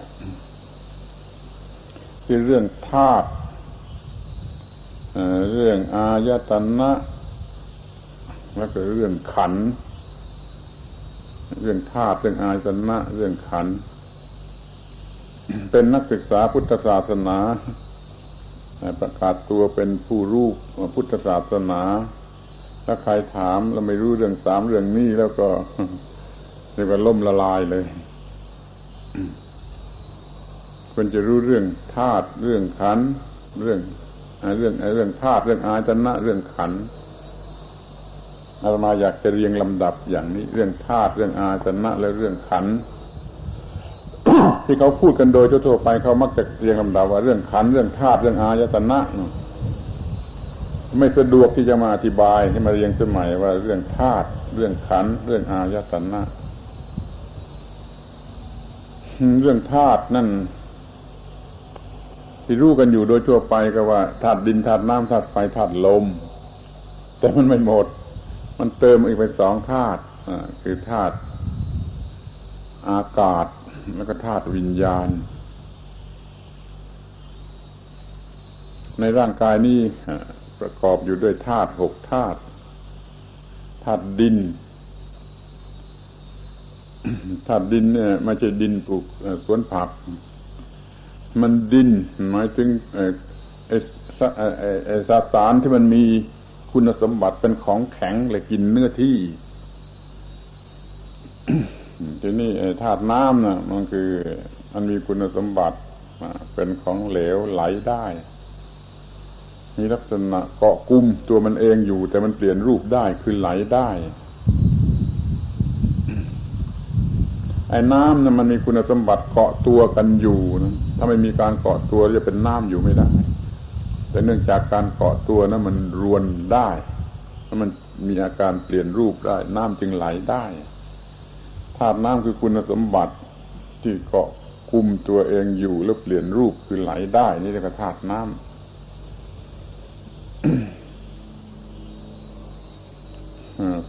คือเรื่องธาตุเรื่องอายตนะ แล้วก็เรื่องขัน เรื่องธาตุเรื่องอายตนะ เรื่องขัน เป็นนักศึกษาพุทธศาสนา ประกาศตัวเป็นผู้รู้พุทธศาสนา ถ้าใครถามเราไม่รู้เรื่องสามเรื่องนี้แล้วก็เรียกว่าล่มละลายเลยควรจะรู้เรื่องธาตุเรื่องขันเรื่องเรื่องเรื่องธาตุเรื่องอายตนะเรื่องขันอาตมาอยากจะเรียงลำดับอย่างนี้ เรื่องธาตุเรื่องอายตนะและเรื่องขัน ที่เขาพูดกันโดยทั่วไปเขามักจะเรียงลำดับว่าเรื่องขันเรื่องธาตุเรื่องอายตนะไม่สะดวกที่จะมาอธิบายให้มาเรียงสมัยว่าเรื่องธาตุเรื่องขันเรื่องอายตนะเรื่องธาตุนั่น ที่รู้กันอยู่โดยทั่วไปก็ว่าธาตุดินธาตุน้ำธาตุไฟธาตุลม แต่มันไม่หมด มันเติมอีกไปสองธาตุคือธาตุอากาศ แล้วก็ธาตุวิญญาณ ในร่างกายนี้ประกอบอยู่ด้วยธาตุหกธาตุธาตุดินธาตุดินเนี่ยไม่ใช่ดินปลูกสวนผัก มันดินหมายถึงสสสารที่มันมีคุณสมบัติเป็นของแข็งเลยกินเนื้อที่ ทีนี้ธาตุน้ำนะมันคือมันมีคุณสมบัติเป็นของเหลวไหลได้ มีลักษณะเกาะกุ้มตัวมันเองอยู่ แต่มันเปลี่ยนรูปได้คือไหลได้ไอ้น้ำนะมันมีคุณสมบัติเกาะตัวกันอยู่นะถ้าไม่มีการเกาะตัวจะเป็นน้ำอยู่ไม่ได้ แต่เนื่องจากการเกาะตัวนะั้นมันรวนได้แล้วมันมีอาการเปลี่ยนรูปได้ น้ำจึงไหลได้าตุน้ำคือคุณสมบัติที่เกาะคุมตัวเองอยู่แล้วเปลี่ยนรูปคือไหลได้นี่เรียกว่าธาตุน้ำ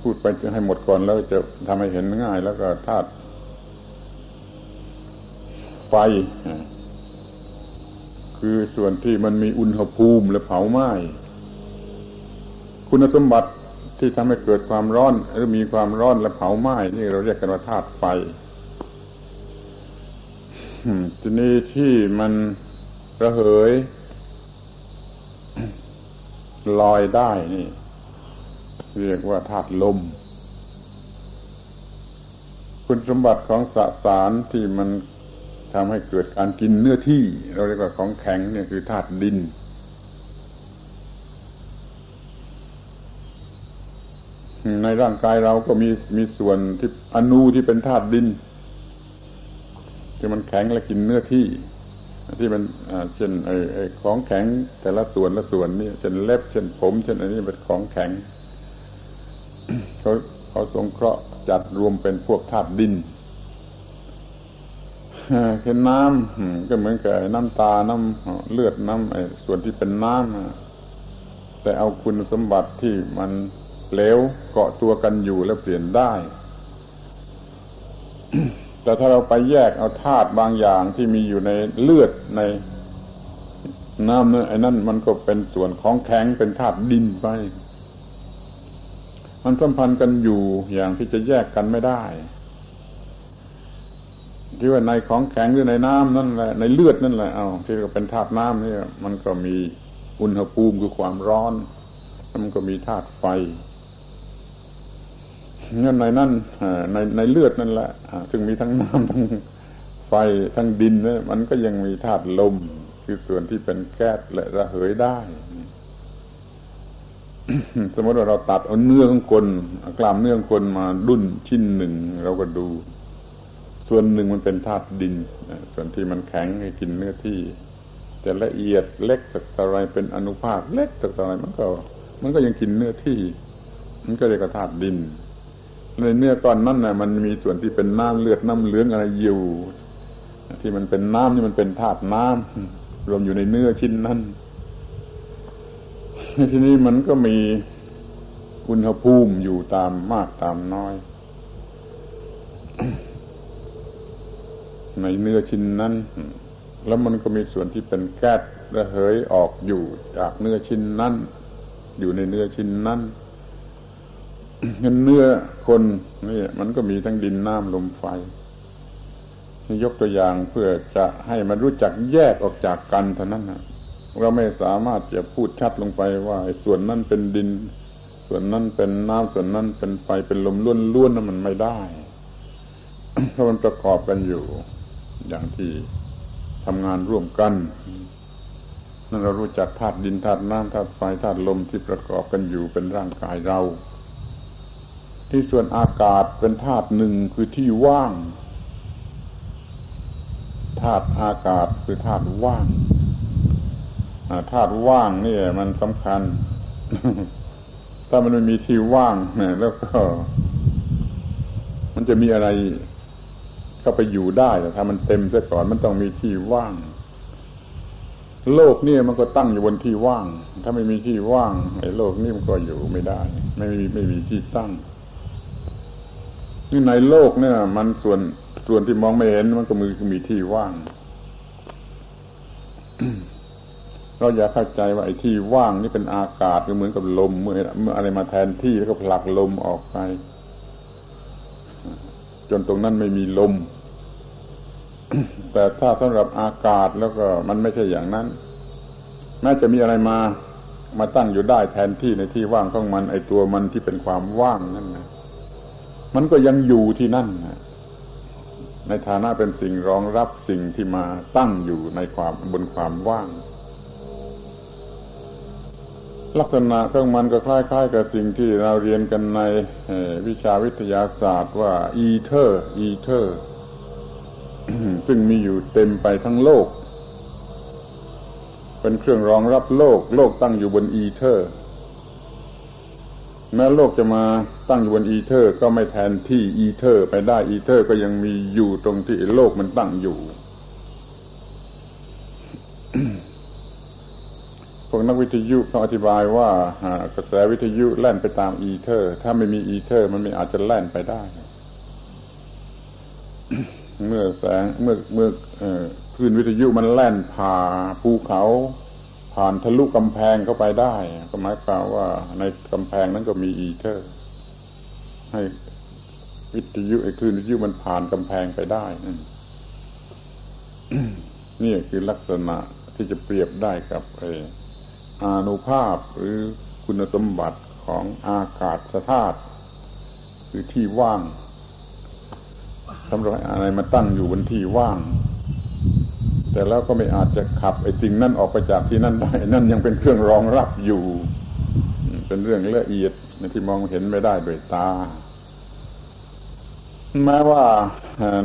พูดไปให้หมดก่อนแล้วจะทำให้เห็นง่าย แล้วก็ธาตุไฟคือส่วนที่มันมีอุณหภูมิและเผาไหม้คุณสมบัติ ที่ทำให้เกิดความร้อน หรือมีความร้อนและเผาไหม้นี่เราเรียกกันว่าธาตุไฟทีนี้ที่มันระเหย ลอยได้นี่ เรียกว่าธาตุลม คุณสมบัติของสสารที่มันทำให้เกิดการกินเนื้อที่ เราเรียกว่าของแข็งเนี่ยคือธาตุดิน ในร่างกายเราก็มีมีส่วนที่อนูที่เป็นธาตุดิน ที่มันแข็งและกินเนื้อที่ ที่มันเช่นไอ้ไอของแข็งแต่ละส่วนละส่วนนี่เช่นเล็บเช่นผมเช่นอันนี้เป็นของแข็งเขาเขาสงเคราะห์จัดรวมเป็นพวกธาตุดินคือน้ำก็เหมือนกับน้ำตาน้ำเลือดน้ำไอ้ส่วนที่เป็นน้ำแต่เอาคุณสมบัติที่มัน เหลวเกาะตัวกันอยู่แล้วเปลี่ยนได้ แต่ถ้าเราไปแยกเอาธาตุบางอย่างที่มีอยู่ในเลือดในน้ำเนี่ยไอ้นั่นมันก็เป็นส่วนของแข็งเป็นธาตุดินไป มันสัมพันธ์กันอยู่อย่างที่จะแยกกันไม่ได้ที่ว่าในของแข็งหรือในน้ำนั่นแหละในเลือดนั่นแหละเอาที่เป็นธาตุน้ำนี่มันก็มีอุณหภูมิคือความร้อน มันก็มีธาตุไฟ งั้นในนั่นในในเลือดนั่นแหละซึ่งมีทั้งน้ำทั้งไฟทั้งดินเนี่ยมันก็ยังมีธาตุลม คือส่วนที่เป็นแก๊สและระเหยได้ สมมติว่าเราตัดเอาเนื้อของคนกล้ามเนื้อของคนมาดุนชิ้นหนึ่งเราก็ดู ส่วนหนึ่งมันเป็นธาตุดิน ส่วนที่มันแข็งให้กินเนื้อที่แต่ละเอียดเล็กสักเท่าไรเป็นอนุภาคเล็กสักเท่าไรมันก็ มันก็ยังกินเนื้อที่ มันก็เรียกว่าธาตุดิน ในเนื้อก้อนนั้นน่ะ มันมีส่วนที่เป็นน้ำเลือดน้ำเหลืองอะไรอยู่ ที่มันเป็นน้ำนี่มันเป็นธาตุน้ำรวมอยู่ในเนื้อชิ้นนั้นทีนี้มันก็มีอุณหภูมิอยู่ตามมากตามน้อย ในเนื้อชิ้นนั้น แล้วมันก็มีส่วนที่เป็นแก๊สระเหยออกอยู่จากเนื้อชิ้นนั้น อยู่ในเนื้อชิ้นนั้น เนื้อคนนี่มันก็มีทั้งดินน้ำลมไฟยกตัวอย่างเพื่อจะให้มันรู้จักแยกออกจากกันเท่านั้นนะเราไม่สามารถจะพูดชัดลงไปว่าส่วนนั้นเป็นดิน ส่วนนั้นเป็นน้ำส่วนนั้นเป็นไฟเป็นลมล้วนๆนั้นมันไม่ได้เพราะมันประกอบกันอยู่ อย่างที่ทำงานร่วมกันนั่นเรารู้จักธาตุดินธาตุน้ำธาตุไฟธาตุลมที่ประกอบกันอยู่เป็นร่างกายเรา ที่ส่วนอากาศเป็นธาตุหนึ่งคือที่ว่างธาตุอากาศคือธาตุว่างธาตุว่างนี่มันสำคัญ ถ้ามันไม่มีที่ว่างเนี่ยแล้วก็ มันจะมีอะไรเข้าไปอยู่ได้แต่ถ้ามันเต็มซะก่อนมันต้องมีที่ว่าง โลกนี่มันก็ตั้งอยู่บนที่ว่าง ถ้าไม่มีที่ว่างไอ้โลกนี่มันก็อยู่ไม่ได้ ไม่มีไม่มีที่ตั้ง นี่ในโลกเนี่ย มันส่วนส่วนที่มองไม่เห็นมันก็มือมีที่ว่าง เราอย่าเข้าใจว่าไอ้ที่ว่างนี่เป็นอากาศก็เหมือนกับลมเมื่อเมื่ออะไรมาแทนที่แล้วก็ผลักลมออกไป จนตรงนั้นไม่มีลม แต่ถ้าสำหรับอากาศแล้วก็มันไม่ใช่อย่างนั้นแม้จะมีอะไรมามาตั้งอยู่ได้แทนที่ในที่ว่างของมัน ไอตัวมันที่เป็นความว่างนั่นนะ มันก็ยังอยู่ที่นั่นนะในฐานะเป็นสิ่งรองรับสิ่งที่มาตั้งอยู่ในความบนความว่าง ลักษณะของมันก็คล้ายๆ กับสิ่งที่เราเรียนกันในวิชาวิทยาศาสตร์ว่าอีเทอร์อีเทอร์ซึ่งมีอยู่เต็มไปทั้งโลก เป็นเครื่องรองรับโลก โลกตั้งอยู่บนอีเทอร์ แม้โลกจะมา ตั้งอยู่บนอีเทอร์ ก็ไม่แทนที่อีเทอร์ ไปได้อีเทอร์ ก็ยังมีอยู่ตรงที่โลกมันตั้งอยู่ พวกนักวิทยุเขาอธิบายว่ากระแสวิทยุแล่นไปตามอีเทอร์ ถ้าไม่มีอีเทอร์ มันไม่อาจจะแล่นไปได้ เมื่อแสงเมื่อเมื่อคลื่นวิทยุมันแล่นผ่าภูเขาผ่านทะลุกำแพงเข้าไปได้ ก็หมายความว่าในกำแพงนั้นก็มีอีเทอร์ ให้วิทยุไอ้คลื่นวิทยุมันผ่านกำแพงไปได้นั่นนี่คือลักษณะที่จะเปรียบได้กับไอ้อานุภาพหรือคุณสมบัติของอากาศธาตุคือที่ว่างสำหรับอะไรมาตั้งอยู่บนที่ว่าง แต่แล้วก็ไม่อาจจะขับไอ้สิ่งนั้นออกไปจากที่นั่นได้นั่นยังเป็นเครื่องรองรับอยู่ เป็นเรื่องละเอียดในที่มองเห็นไม่ได้ด้วยตา แม้ว่า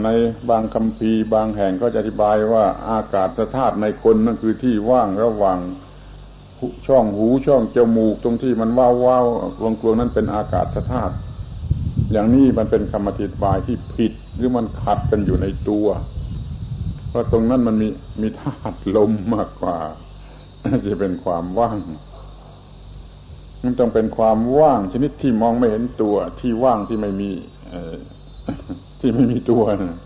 ในบางคำพีบางแห่งก็จะอธิบายว่าอากาศธาตุในคนนั่นคือที่ว่างระหว่างช่องหูช่องจมูกตรงที่มันว้าวว้าวกลวงกลวงนั้นเป็นอากาศธาตุอย่างนี้มันเป็นคำอธิบายที่ผิดหรือมันขัดกันอยู่ในตัว เพราะตรงนั้นมันมีมีธาตุลมมากกว่าจะเป็นความว่าง มันต้องเป็นความว่างชนิดที่มองไม่เห็นตัว ที่ว่างที่ไม่มีที่ไม่มีตัวนะ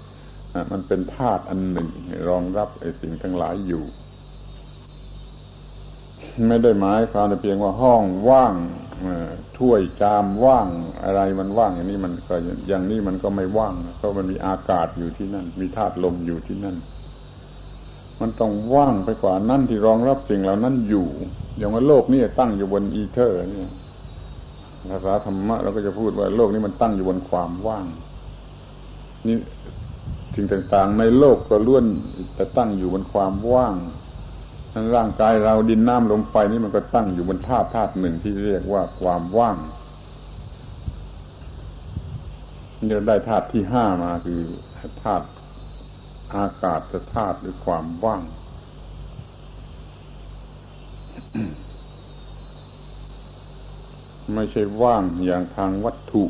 มันเป็นธาตุอันหนึ่ง รองรับไอ้สิ่งทั้งหลายอยู่ ไม่ได้หมายความแต่เพียงว่าห้องว่างถ้วยจามว่างอะไรมันว่าง อย่างนี้มันก็อย่างนี้มันก็ไม่ว่างเพราะมันมีอากาศอยู่ที่นั่น มีธาตุลมอยู่ที่นั่น มันต้องว่างไปกว่านั่นที่รองรับสิ่งเหล่านั้นอยู่ อย่างว่าโลกนี้ตั้งอยู่บนอีเทอร์นี่ภาษาธรรมะเราก็จะพูดว่าโลกนี้มันตั้งอยู่บนความว่าง นี่สิ่งต่างๆ ในโลกก็ล้วนแต่ตั้งอยู่บนความว่างทั้งร่างกายเราดินน้ำลมไฟนี่มันก็ตั้งอยู่บนธาตุธาตุหนึ่งที่เรียกว่าความว่างนี่เราได้ธาตุที่ห้ามาคือธาตุ อากาศธาตุหรือความว่าง ไม่ใช่ว่างอย่างทางวัตถุ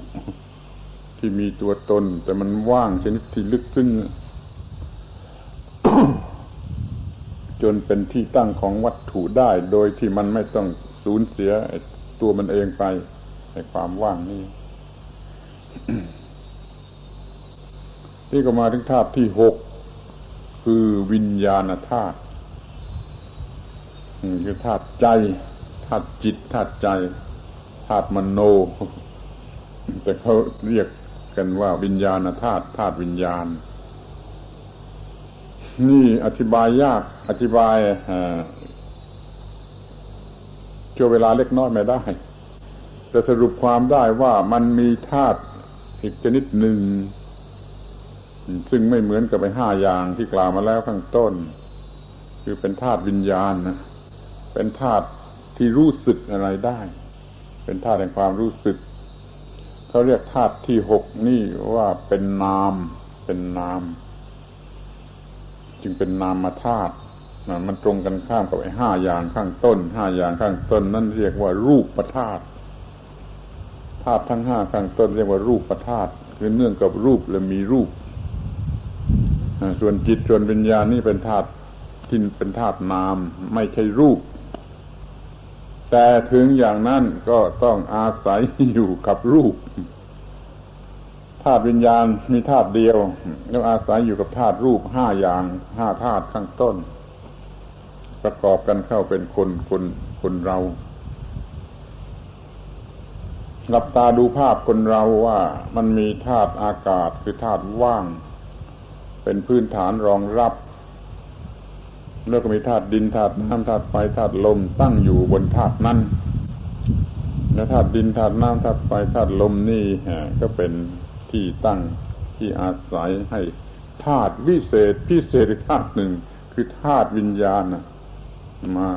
ที่มีตัวตน แต่มันว่างชนิดที่ลึกซึ้งจนเป็นที่ตั้งของวัตถุได้ โดยที่มันไม่ต้องสูญเสียตัวมันเองไปในความว่างนี้ที่ก็มาถึงธาตุที่หก คือวิญญาณธาตุคือธาตุใจธาตุจิตธาตุใจธาตุมโน แต่เขาเรียกกันว่าวิญญาณธาตุธาตุวิญญาณ นี่อธิบายยาก อธิบายช่วเวลาเล็กน้อยไม่ได้ แต่สรุปความได้ว่ามันมีธาตุอีกชนิดหนึ่ง ซึ่งไม่เหมือนกับไปห้าอย่างที่กล่าวมาแล้วข้างต้น คือเป็นธาตุวิญญาณนะเป็นธาตุที่รู้สึกอะไรได้ เป็นธาตุแห่งความรู้สึกเขาเรียกธาตุที่หกนี่ว่าเป็นนาม เป็นนาม จึงเป็นนามธาตุมันตรงกันข้ามกับไอ้ห้าอย่างข้างต้นห้าอย่างข้างต้น นั่นเรียกว่ารูปประธาตุธาตุทั้งห้าข้างต้น เรียกว่ารูปประธาตุคือเนื่องกับรูปและมีรูป ส่วนจิตส่วนวิญญาณนี่เป็นธาตุที่เป็นธาตุนาม ไม่ใช่รูป แต่ถึงอย่างนั้นก็ต้องอาศัยอยู่กับรูปธาตุวิญญาณมีธาตุเดียวแล้วอาศัยอยู่กับธาตุรูปห้าอย่างห้าธาตุข้างต้น ประกอบกันเข้าเป็นคนคนคนเราหลับตาดูภาพคนเราว่ามันมีธาตุอากาศคือธาตุว่าง เป็นพื้นฐานรองรับ แล้วก็มีธาตุดินธาตุน้ำธาตุไฟธาตุลมตั้งอยู่บนธาตุนั้นและธาตุดินธาตุน้ำธาตุไฟธาตุลมนี่ก็เป็นที่ตั้งที่อาศัยให้ธาตุวิเศษพิเศษธาตุหนึ่ง คือธาตุวิญญาณมา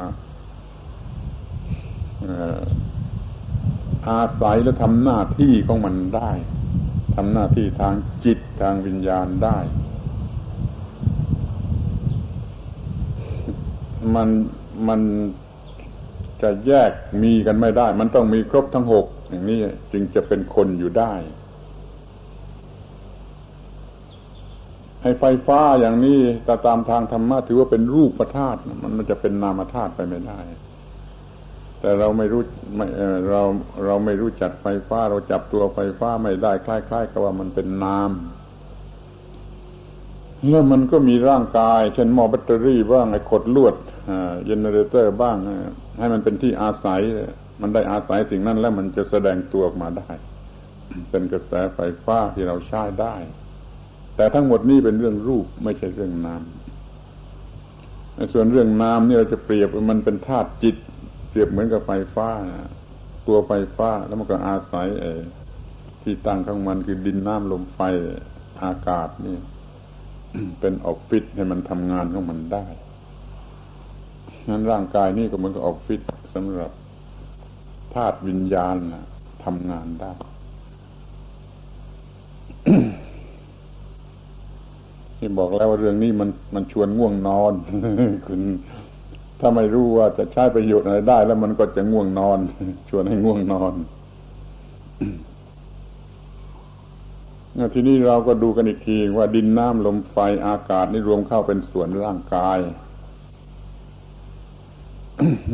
อาศัยและทำหน้าที่ของมันได้ทำหน้าที่ทางจิตทางวิญญาณได้ มันมันจะแยกมีกันไม่ได้ มันต้องมีครบทั้งหกอย่างนี้จึงจะเป็นคนอยู่ได้ให้ไฟฟ้าอย่างนี้แต่ตามทางธรรมะถือว่าเป็นรูปธาตุมันมันจะเป็นนามธาตุไปไม่ได้ แต่เราไม่รู้ไม่เราเราไม่รู้จักไฟฟ้า เราจับตัวไฟฟ้าไม่ได้คล้ายๆกับว่ามันเป็นนามแล้วมันก็มีร่างกาย เช่นหม้อแบตเตอรี่บ้างไอ้ขดลวด เจเนเรเตอร์บ้าง ให้มันเป็นที่อาศัย มันได้อาศัยสิ่งนั้นแล้วมันจะแสดงตัวออกมาได้ เป็นกระแสไฟฟ้าที่เราใช้ได้ แต่ทั้งหมดนี้เป็นเรื่องรูปไม่ใช่เรื่องนามส่วนเรื่องนามนี่เราจะเปรียบมันเป็นธาตุจิต เปรียบเหมือนกับไฟฟ้า ตัวไฟฟ้าแล้วมันก็อาศัยที่ตั้งของมันคือดินน้ำลมไฟอากาศนี่ เป็นออฟฟิศให้มันทำงานของมันได้ นั้นร่างกายนี่ก็เหมือนกับออฟฟิศสำหรับธาตุวิญญาณทำงานได้ ที่บอกแล้วว่าเรื่องนี้มันมันชวนง่วงนอนคุณถ้าไม่รู้ว่าจะใช้ประโยชน์อะไรได้ แล้วมันก็จะง่วงนอน ชวนให้ง่วงนอนทีนี้เราก็ดูกันอีกทีว่าดินน้ำลมไฟอากาศนี่รวมเข้าเป็นส่วนร่างกาย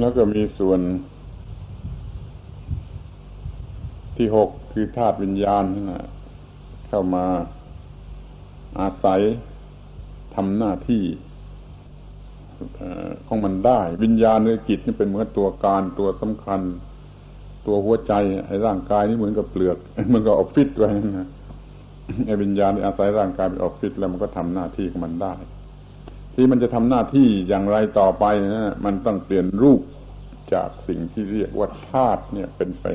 แล้วก็มีส่วนที่หกคือธาตุวิญญาณเข้ามาอาศัยทำหน้าที่ของมันได้ วิญญาณในจิตนี่เป็นเหมือนตัวการตัวสำคัญ ตัวหัวใจไอ้ร่างกายนี่เหมือนกับเปลือกมือนกับออฟฟิศไว้นะไอ้วิญญาณอาศัยร่างกายเป็นออฟฟิศแล้วมันก็ทำหน้าที่ของมันได้ ที่มันจะทำหน้าที่อย่างไรต่อไปนะมันต้องเปลี่ยนรูปจากสิ่งที่เรียกว่าธาตุเนี่ย เป็นไป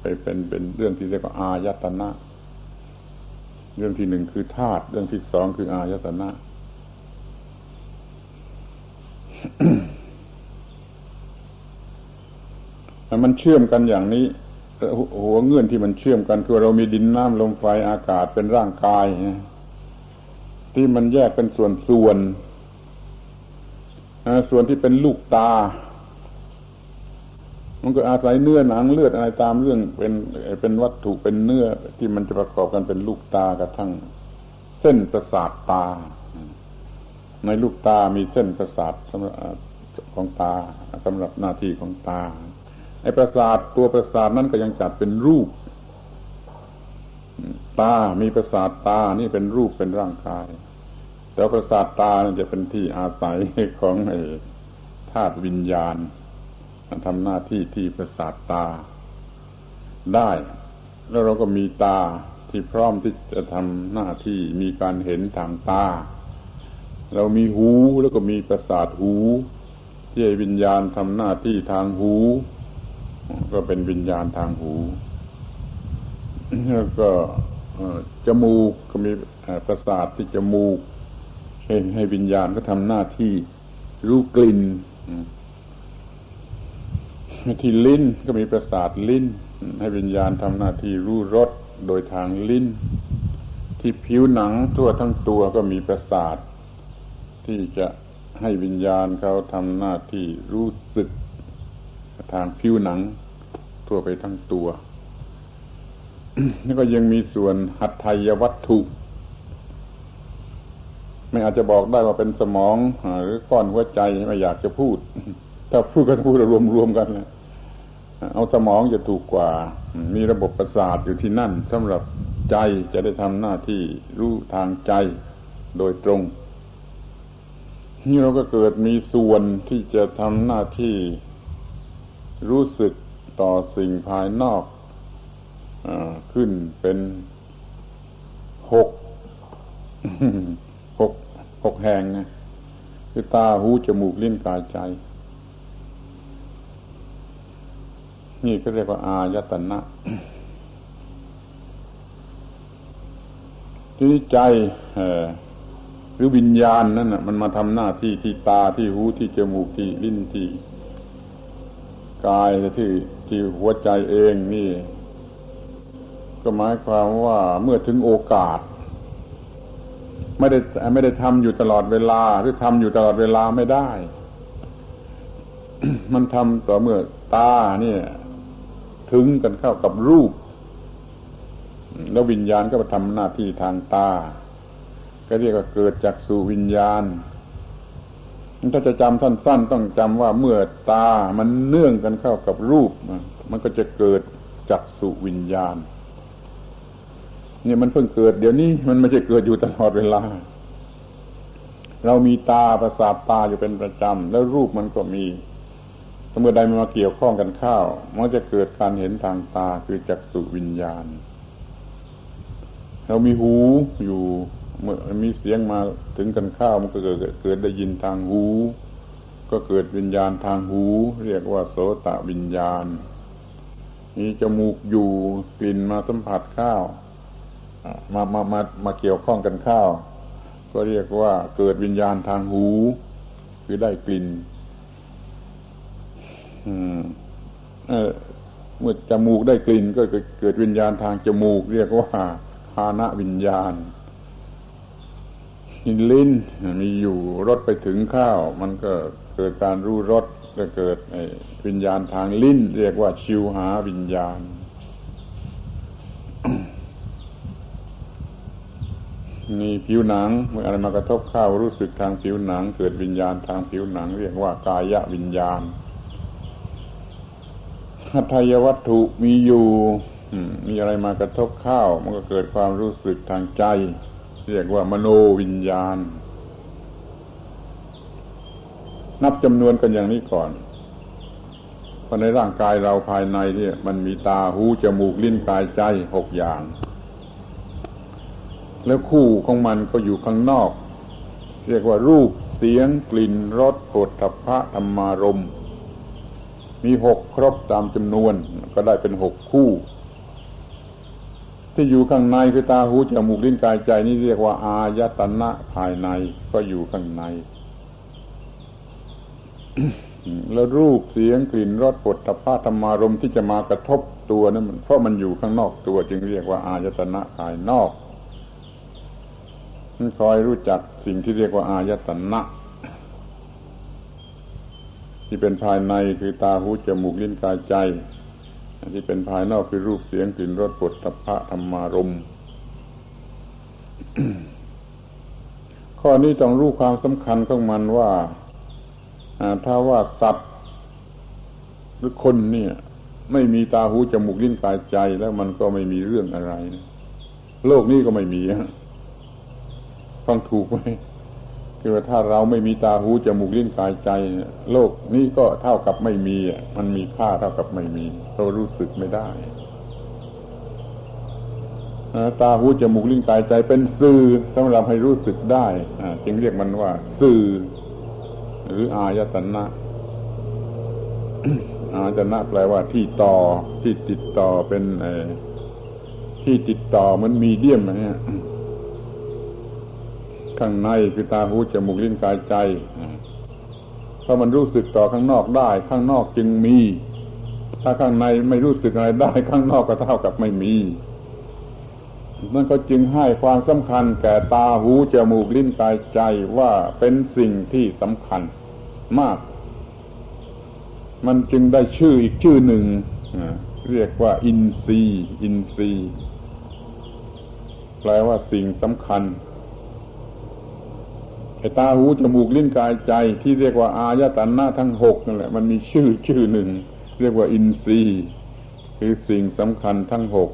ไปเป็นเป็นเรื่องที่เรียกว่าอายตนะ เรื่องที่หนึ่งคือธาตุเรื่องที่สองคืออายตนะมันเชื่อมกันอย่างนี้หัวเงื่อนที่มันเชื่อมกันคือเรามีดินน้ำลมไฟอากาศเป็นร่างกายที่มันแยกเป็นส่วนส่วน ส่วนที่เป็นลูกตา มันก็อาศัยเนื้อหนังเลือดอะไรตามเรื่องเป็นเป็นวัตถุเป็นเนื้อที่มันจะประกอบกันเป็นลูกตากระทั่ง เส้นประสาทตา ในลูกตามีเส้นประสาทสำหรับของตาสำหรับหน้าที่ของตาไอ้ประสาทตัวประสาทนั้นก็ยังจัดเป็นรูป ตา มีประสาทตา นี่เป็นรูปเป็นร่างกาย แต่ประสาทตาจะเป็นที่อาศัยของไอ้ธาตุวิญญาณทำหน้าที่ที่ประสาทตา ได้ แล้วเราก็มีตาที่พร้อมที่จะทำหน้าที่มีการเห็นทางตา เรามีหูแล้วก็มีประสาทหู ที่วิญญาณทำหน้าที่ทางหู ก็เป็นวิญญาณทางหูแล้วก็จมูกก็มีประสาทที่จมูก ให้ให้วิญญาณก็ทำหน้าที่รู้กลิ่นที่ลิ้นก็มีประสาทลิ้น ให้วิญญาณทำหน้าที่รู้รสโดยทางลิ้น ที่ผิวหนังทั่วทั้งตัวก็มีประสาท ที่จะให้วิญญาณเขาทำหน้าที่รู้สึก ทางผิวหนัง ทั่วไปทั้งตัวนี่ก็ยังมีส่วนหัตถยวัตถุ ไม่อาจจะบอกได้ว่าเป็นสมองหรือก้อนหัวใจไม่อยากจะพูด ถ้าพูดกันพูดรวมๆกันเลยเอาสมองจะถูกกว่า มีระบบประสาทอยู่ที่นั่นสำหรับใจจะได้ทำหน้าที่รู้ทางใจโดยตรง นี่เราก็เกิดมีส่วนที่จะทำหน้าที่รู้สึกต่อสิ่งภายนอกอขึ้นเป็นหก หกแห่งคือตาหูจมูกลิ้นกายใจ นี่ก็เรียกว่าอายตนะทีนี้ใจหรือวิญญาณนั่นน่ะมันมาทำหน้าที่ที่ตาที่หูที่จมูกที่ลิ้นที่กายที่ที่หัวใจเองนี่ ก็หมายความว่าเมื่อถึงโอกาส ไม่ได้ไม่ได้ทำอยู่ตลอดเวลา หรือทำอยู่ตลอดเวลาไม่ได้ มันทำต่อเมื่อตาเนี่ย ถึงกันเข้ากับรูป แล้ววิญญาณก็มาทำหน้าที่ทางตา ก็เรียกว่าเกิดจากสู่วิญญาณถ้าจะจำสั้น ๆ ต้องจำว่าเมื่อตามันเนื่องกันเข้ากับรูป มันก็จะเกิดจักสุวิญญาณ เนี่ยมันเพิ่งเกิดเดี๋ยวนี้มันไม่ใช่เกิดอยู่ตลอดเวลา เรามีตาประสาทตาอยู่เป็นประจำ แล้วรูปมันก็มีเมื่อใดมันมาเกี่ยวข้องกันเข้ามันจะเกิดการเห็นทางตาคือจักสุวิญญาณ เรามีหูอยู่ เมื่อมีเสียงมาถึงกันข้าวมันก็เกิดเกิดได้ยินทางหู ก็เกิดวิญญาณทางหู เรียกว่าโสตวิญญาณมีจมูกอยู่กลิ่นมาสัมผัสข้าว มามามามาเกี่ยวข้องกันข้าว ก็เรียกว่าเกิดวิญญาณทางหู คือได้กลิ่นเมื่อจมูกได้กลิ่นก็เกิดวิญญาณทางจมูก เรียกว่าภาณวิญญาณินลิ้นมีอยู่รสไปถึงข้าว มันก็เกิดการรู้รสก็เกิดวิญญาณทางลิ้น เรียกว่าชิวหาวิญญาณ มีผิวหนังเมื่ออะไรมากระทบข้าวรู้สึกทางผิวหนัง เกิดวิญญาณทางผิวหนัง เรียกว่ากายวิญญาณหัตถยวัตถุมีอยู่มีอะไรมากระทบข้าวมันก็เกิดความรู้สึกทางใจ เรียกว่ามโนวิญญาณ นับจำนวนกันอย่างนี้ก่อนเพราะในร่างกายเราภายในเนี่ย มันมีตาหูจมูกลิ้นกายใจหกอย่าง แล้วคู่ของมันก็อยู่ข้างนอก เรียกว่ารูปเสียงกลิ่นรสปดทัพพะธรรมารม มีหกครบตามจำนวนก็ได้เป็นหกคู่ ที่อยู่ข้างในคือตาหูจมูกลิ้นกายใจนี่เรียกว่า อายตนะภายในก็อยู่ข้างในแล้วรูปเสียงกลิ่นรสปฐพะธรรมารมที่จะมากระทบตัวนั้นเพราะมันอยู่ข้างนอกตัว จึงเรียกว่า อายตนะภายนอก มันคอยรู้จักสิ่งที่เรียกว่าอายตนะ ที่เป็นภายในคือตาหูจมูกลิ้นกายใจ ที่เป็นภายนอกคือรูปเสียงกลิ่นรสปุถะพะธรรมารมข้อนี้ต้องรู้ความสำคัญของมันว่าถ้าว่าสัตว์หรือคนเนี่ย ไม่มีตาหูจมูกลิ้นกายใจ แล้วมันก็ไม่มีเรื่องอะไร โลกนี้ก็ไม่มี ฟังถูกไหมคือว่าถ้าเราไม่มีตาหูจมูกลิ้นกายใจ โลกนี้ก็เท่ากับไม่มีมันมีค่าเท่ากับไม่มีเรารู้สึกไม่ได้ตาหูจมูกลิ้นกายใจเป็นสื่อสำหรับให้รู้สึกได้จึงเรียกมันว่า สื่อ หรืออายตนะอายตนะแปลว่าที่ต่อที่ติดต่อเป็นที่ติดต่อมันมีเดียมนะเนี่ย ข้างในคือตาหูจมูกลิ้นกายใจเพราะมันรู้สึกต่อข้างนอกได้ ข้างนอกจึงมี ถ้าข้างในไม่รู้สึกอะไรได้ ข้างนอกก็เท่ากับไม่มีนั่นก็จึงให้ความสำคัญแก่ตาหูจมูกลิ้นกายใจว่าเป็นสิ่งที่สำคัญมาก มันจึงได้ชื่ออีกชื่อหนึ่งเรียกว่า อินทรีย์อินทรีย์แปลว่าสิ่งสำคัญ ไอ้ตาหูจมูกลิ้นกายใจที่เรียกว่าอายตนะทั้งหกนั่นแหละมันมีชื่อชื่อหนึ่ง เรียกว่าอินทรีย์คือสิ่งสำคัญทั้งหก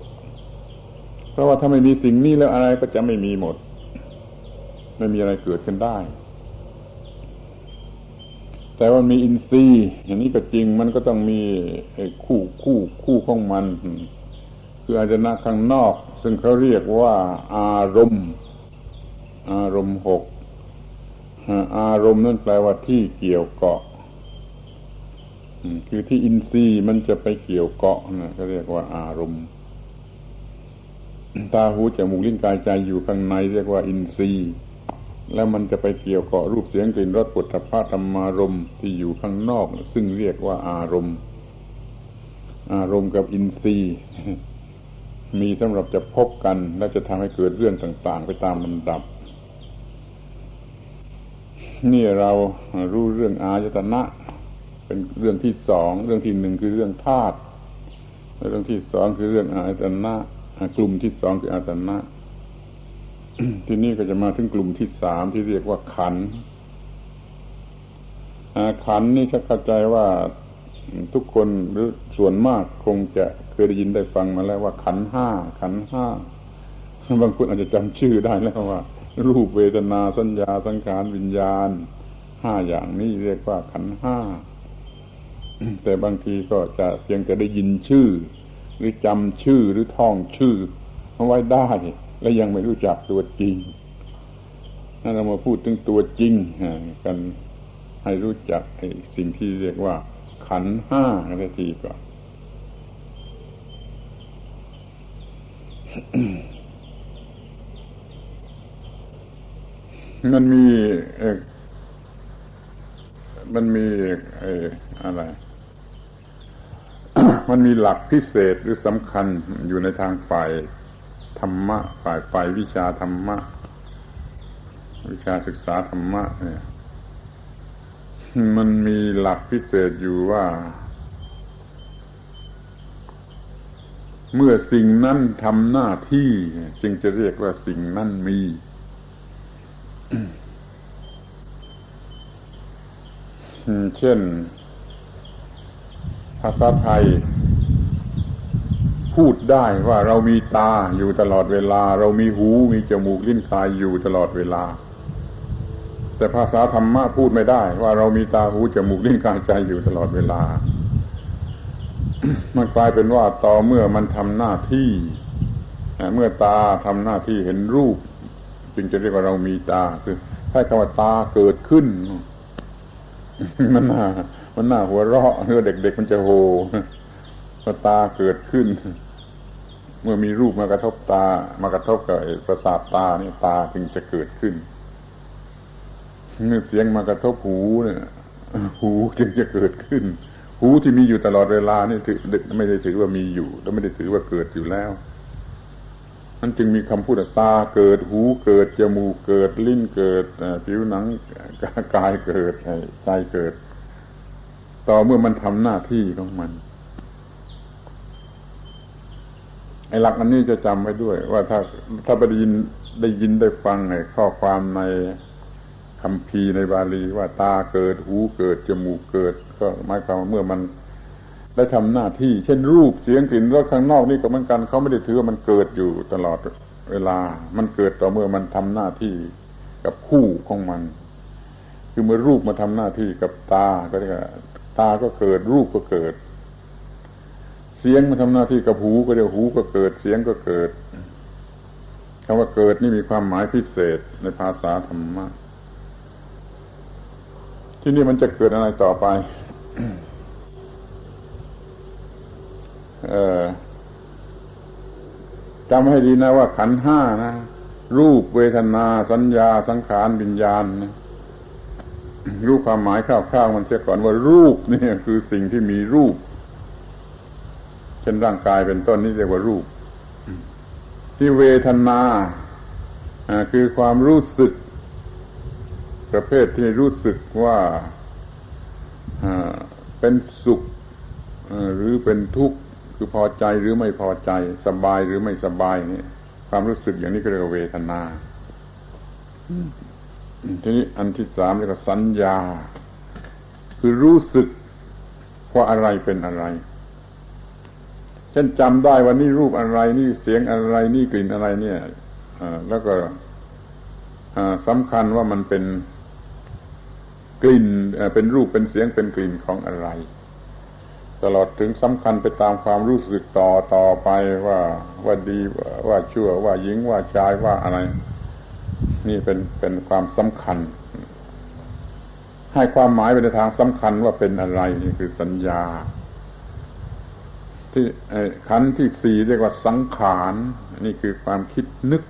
เพราะว่าถ้าไม่มีสิ่งนี้แล้วอะไรก็จะไม่มีหมด ไม่มีอะไรเกิดขึ้นได้ แต่ว่ามีอินทรีย์อย่างนี้ก็จริงมันก็ต้องมีคู่คู่คู่ของมัน คืออาจนะข้างนอก ซึ่งเขาเรียกว่าอารมณ์ อารมณ์หก อารมณ์นั่นแปลว่าที่เกี่ยวเกาะคือที่อินทรีย์มันจะไปเกี่ยวเกาะนะก็เรียกว่าอารมณ์ ตาหูจมูกลิ้นกายใจอยู่ข้างในเรียกว่าอินทรีย์ แล้วมันจะไปเกี่ยวเกาะรูปเสียงกลิ่นรสปุถะพะธรรมารมที่อยู่ข้างนอก ซึ่งเรียกว่าอารมณ์ อารมณ์กับอินทรีย์ มีสำหรับจะพบกัน และจะทำให้เกิดเรื่องต่าง ๆ ไปตามลำดับ นี่เรารู้เรื่องอายตนะ เป็นเรื่องที่สอง เรื่องที่หนึ่งคือเรื่องธาตุเรื่องที่สองคือเรื่องอายตนะกลุ่มที่สองคืออายตนะที่นี่ก็จะมาถึงกลุ่มที่สามที่เรียกว่าขันขันนี่จะเข้าใจว่าทุกคนหรือส่วนมากคงจะเคยได้ยินได้ฟังมาแล้วว่าขันห้าขันห้าบางคนอาจจะจำชื่อได้แล้วว่า รูปเวทนาสัญญาสังขารวิญญาณห้าอย่างนี้เรียกว่าขันห้า แต่บางทีก็จะเพียงแต่ได้ยินชื่อ หรือจำชื่อหรือท่องชื่อเอาไว้ได้ และยังไม่รู้จักตัวจริงถ้าเรามาพูดถึงตัวจริงกันให้รู้จักสิ่งที่เรียกว่า ขันห้ากันทีก่อน มันมีมันมีอะไร มันมีหลักพิเศษหรือสำคัญอยู่ในทางฝ่ายธรรมะ ฝ่ายฝ่ายวิชาธรรมะ วิชาศึกษาธรรมะ เนี่ย มันมีหลักพิเศษอยู่ว่า เมื่อสิ่งนั้นทำหน้าที่ จึงจะเรียกว่าสิ่งนั้นมี เช่น ภาษาไทย พูดได้ว่าเรามีตาอยู่ตลอดเวลา เรามีหูมีจมูกลิ้นกายอยู่ตลอดเวลา แต่ภาษาธรรมะพูดไม่ได้ ว่าเรามีตาหูจมูกลิ้นกายใจอยู่ตลอดเวลา มันกลายเป็นว่าต่อเมื่อมันทำหน้าที่ เมื่อตาทำหน้าที่เห็นรูป จึงจะเรียกว่าเรามีตา คือถ้าคำว่าตาเกิดขึ้น มันน่ามันน่าหัวเราะเมื่อเด็กๆมันจะโหตาเกิดขึ้น เมื่อมีรูปมากระทบตา มากระทบกับประสาทตาเนี่ยตาจึงจะเกิดขึ้นเมื่อเสียงมากระทบหูเนี่ยหูจึงจะเกิดขึ้น หูที่มีอยู่ตลอดเวลานี่ถือไม่ได้ถือว่ามีอยู่ แล้วไม่ได้ถือว่าเกิดอยู่แล้ว มันจึงมีคำพูดตาเกิดหูเกิดจมูกเกิดลิ้นเกิดผิวหนังกายเกิดใจเกิด ต่อเมื่อมันทำหน้าที่ของมันไอ้หลักอันนี้จะจำไว้ด้วย ว่าถ้าถ้าไปได้ยินได้ยินได้ฟังไอ้ข้อความในคำพีในบาลีว่าตาเกิดหูเกิดจมูกเกิด ก็หมายความว่าเมื่อมัน ได้ทำหน้าที่ เช่นรูปเสียงกลิ่นรสข้างนอกนี่ก็เหมือนกันเขาไม่ได้ถือว่ามันเกิดอยู่ตลอดเวลา มันเกิดต่อเมื่อมันทำหน้าที่กับคู่ของมัน คือเมื่อรูปมาทำหน้าที่กับตา ก็เรียกตาก็เกิด รูปก็เกิด เสียงมาทำหน้าที่กับหูก็เรียกหูก็เกิด เสียงก็เกิดคำว่าเกิดนี่มีความหมายพิเศษในภาษาธรรมะที่นี่มันจะเกิดอะไรต่อไป จำให้ดีนะว่าขันห้านะ รูปเวทนา สัญญาสังขารวิญญาณนะรูปความหมายคร่าวๆมันเสียก่อนว่ารูปนี่คือสิ่งที่มีรูป เช่นร่างกายเป็นต้นนี่เรียกว่ารูป ที่เวทนาคือความรู้สึก ประเภทที่รู้สึกว่าเป็นสุขหรือเป็นทุกข์ คือพอใจหรือไม่พอใจ สบายหรือไม่สบายนี่ความรู้สึกอย่างนี้ก็เรียกว่าเวทนาทีนี้อันที่สามเรียกว่าสัญญา คือรู้สึกว่าอะไรเป็นอะไรเช่นจำได้ว่านี่รูปอะไรนี่เสียงอะไรนี่กลิ่นอะไรเนี่ยแล้วก็สำคัญว่ามันเป็นกลิ่นเป็นรูปเป็นเสียงเป็นกลิ่นของอะไร ตลอดถึงสำคัญไปตามความรู้สึกต่อต่อไปว่าว่าดีว่าชั่วว่าหญิงว่าชายว่าอะไร นี่เป็นเป็นความสำคัญ ให้ความหมายไปในทางสำคัญว่าเป็นอะไรนี่คือสัญญา ที่ขันที่สี่เรียกว่าสังขารนี่คือความคิดนึก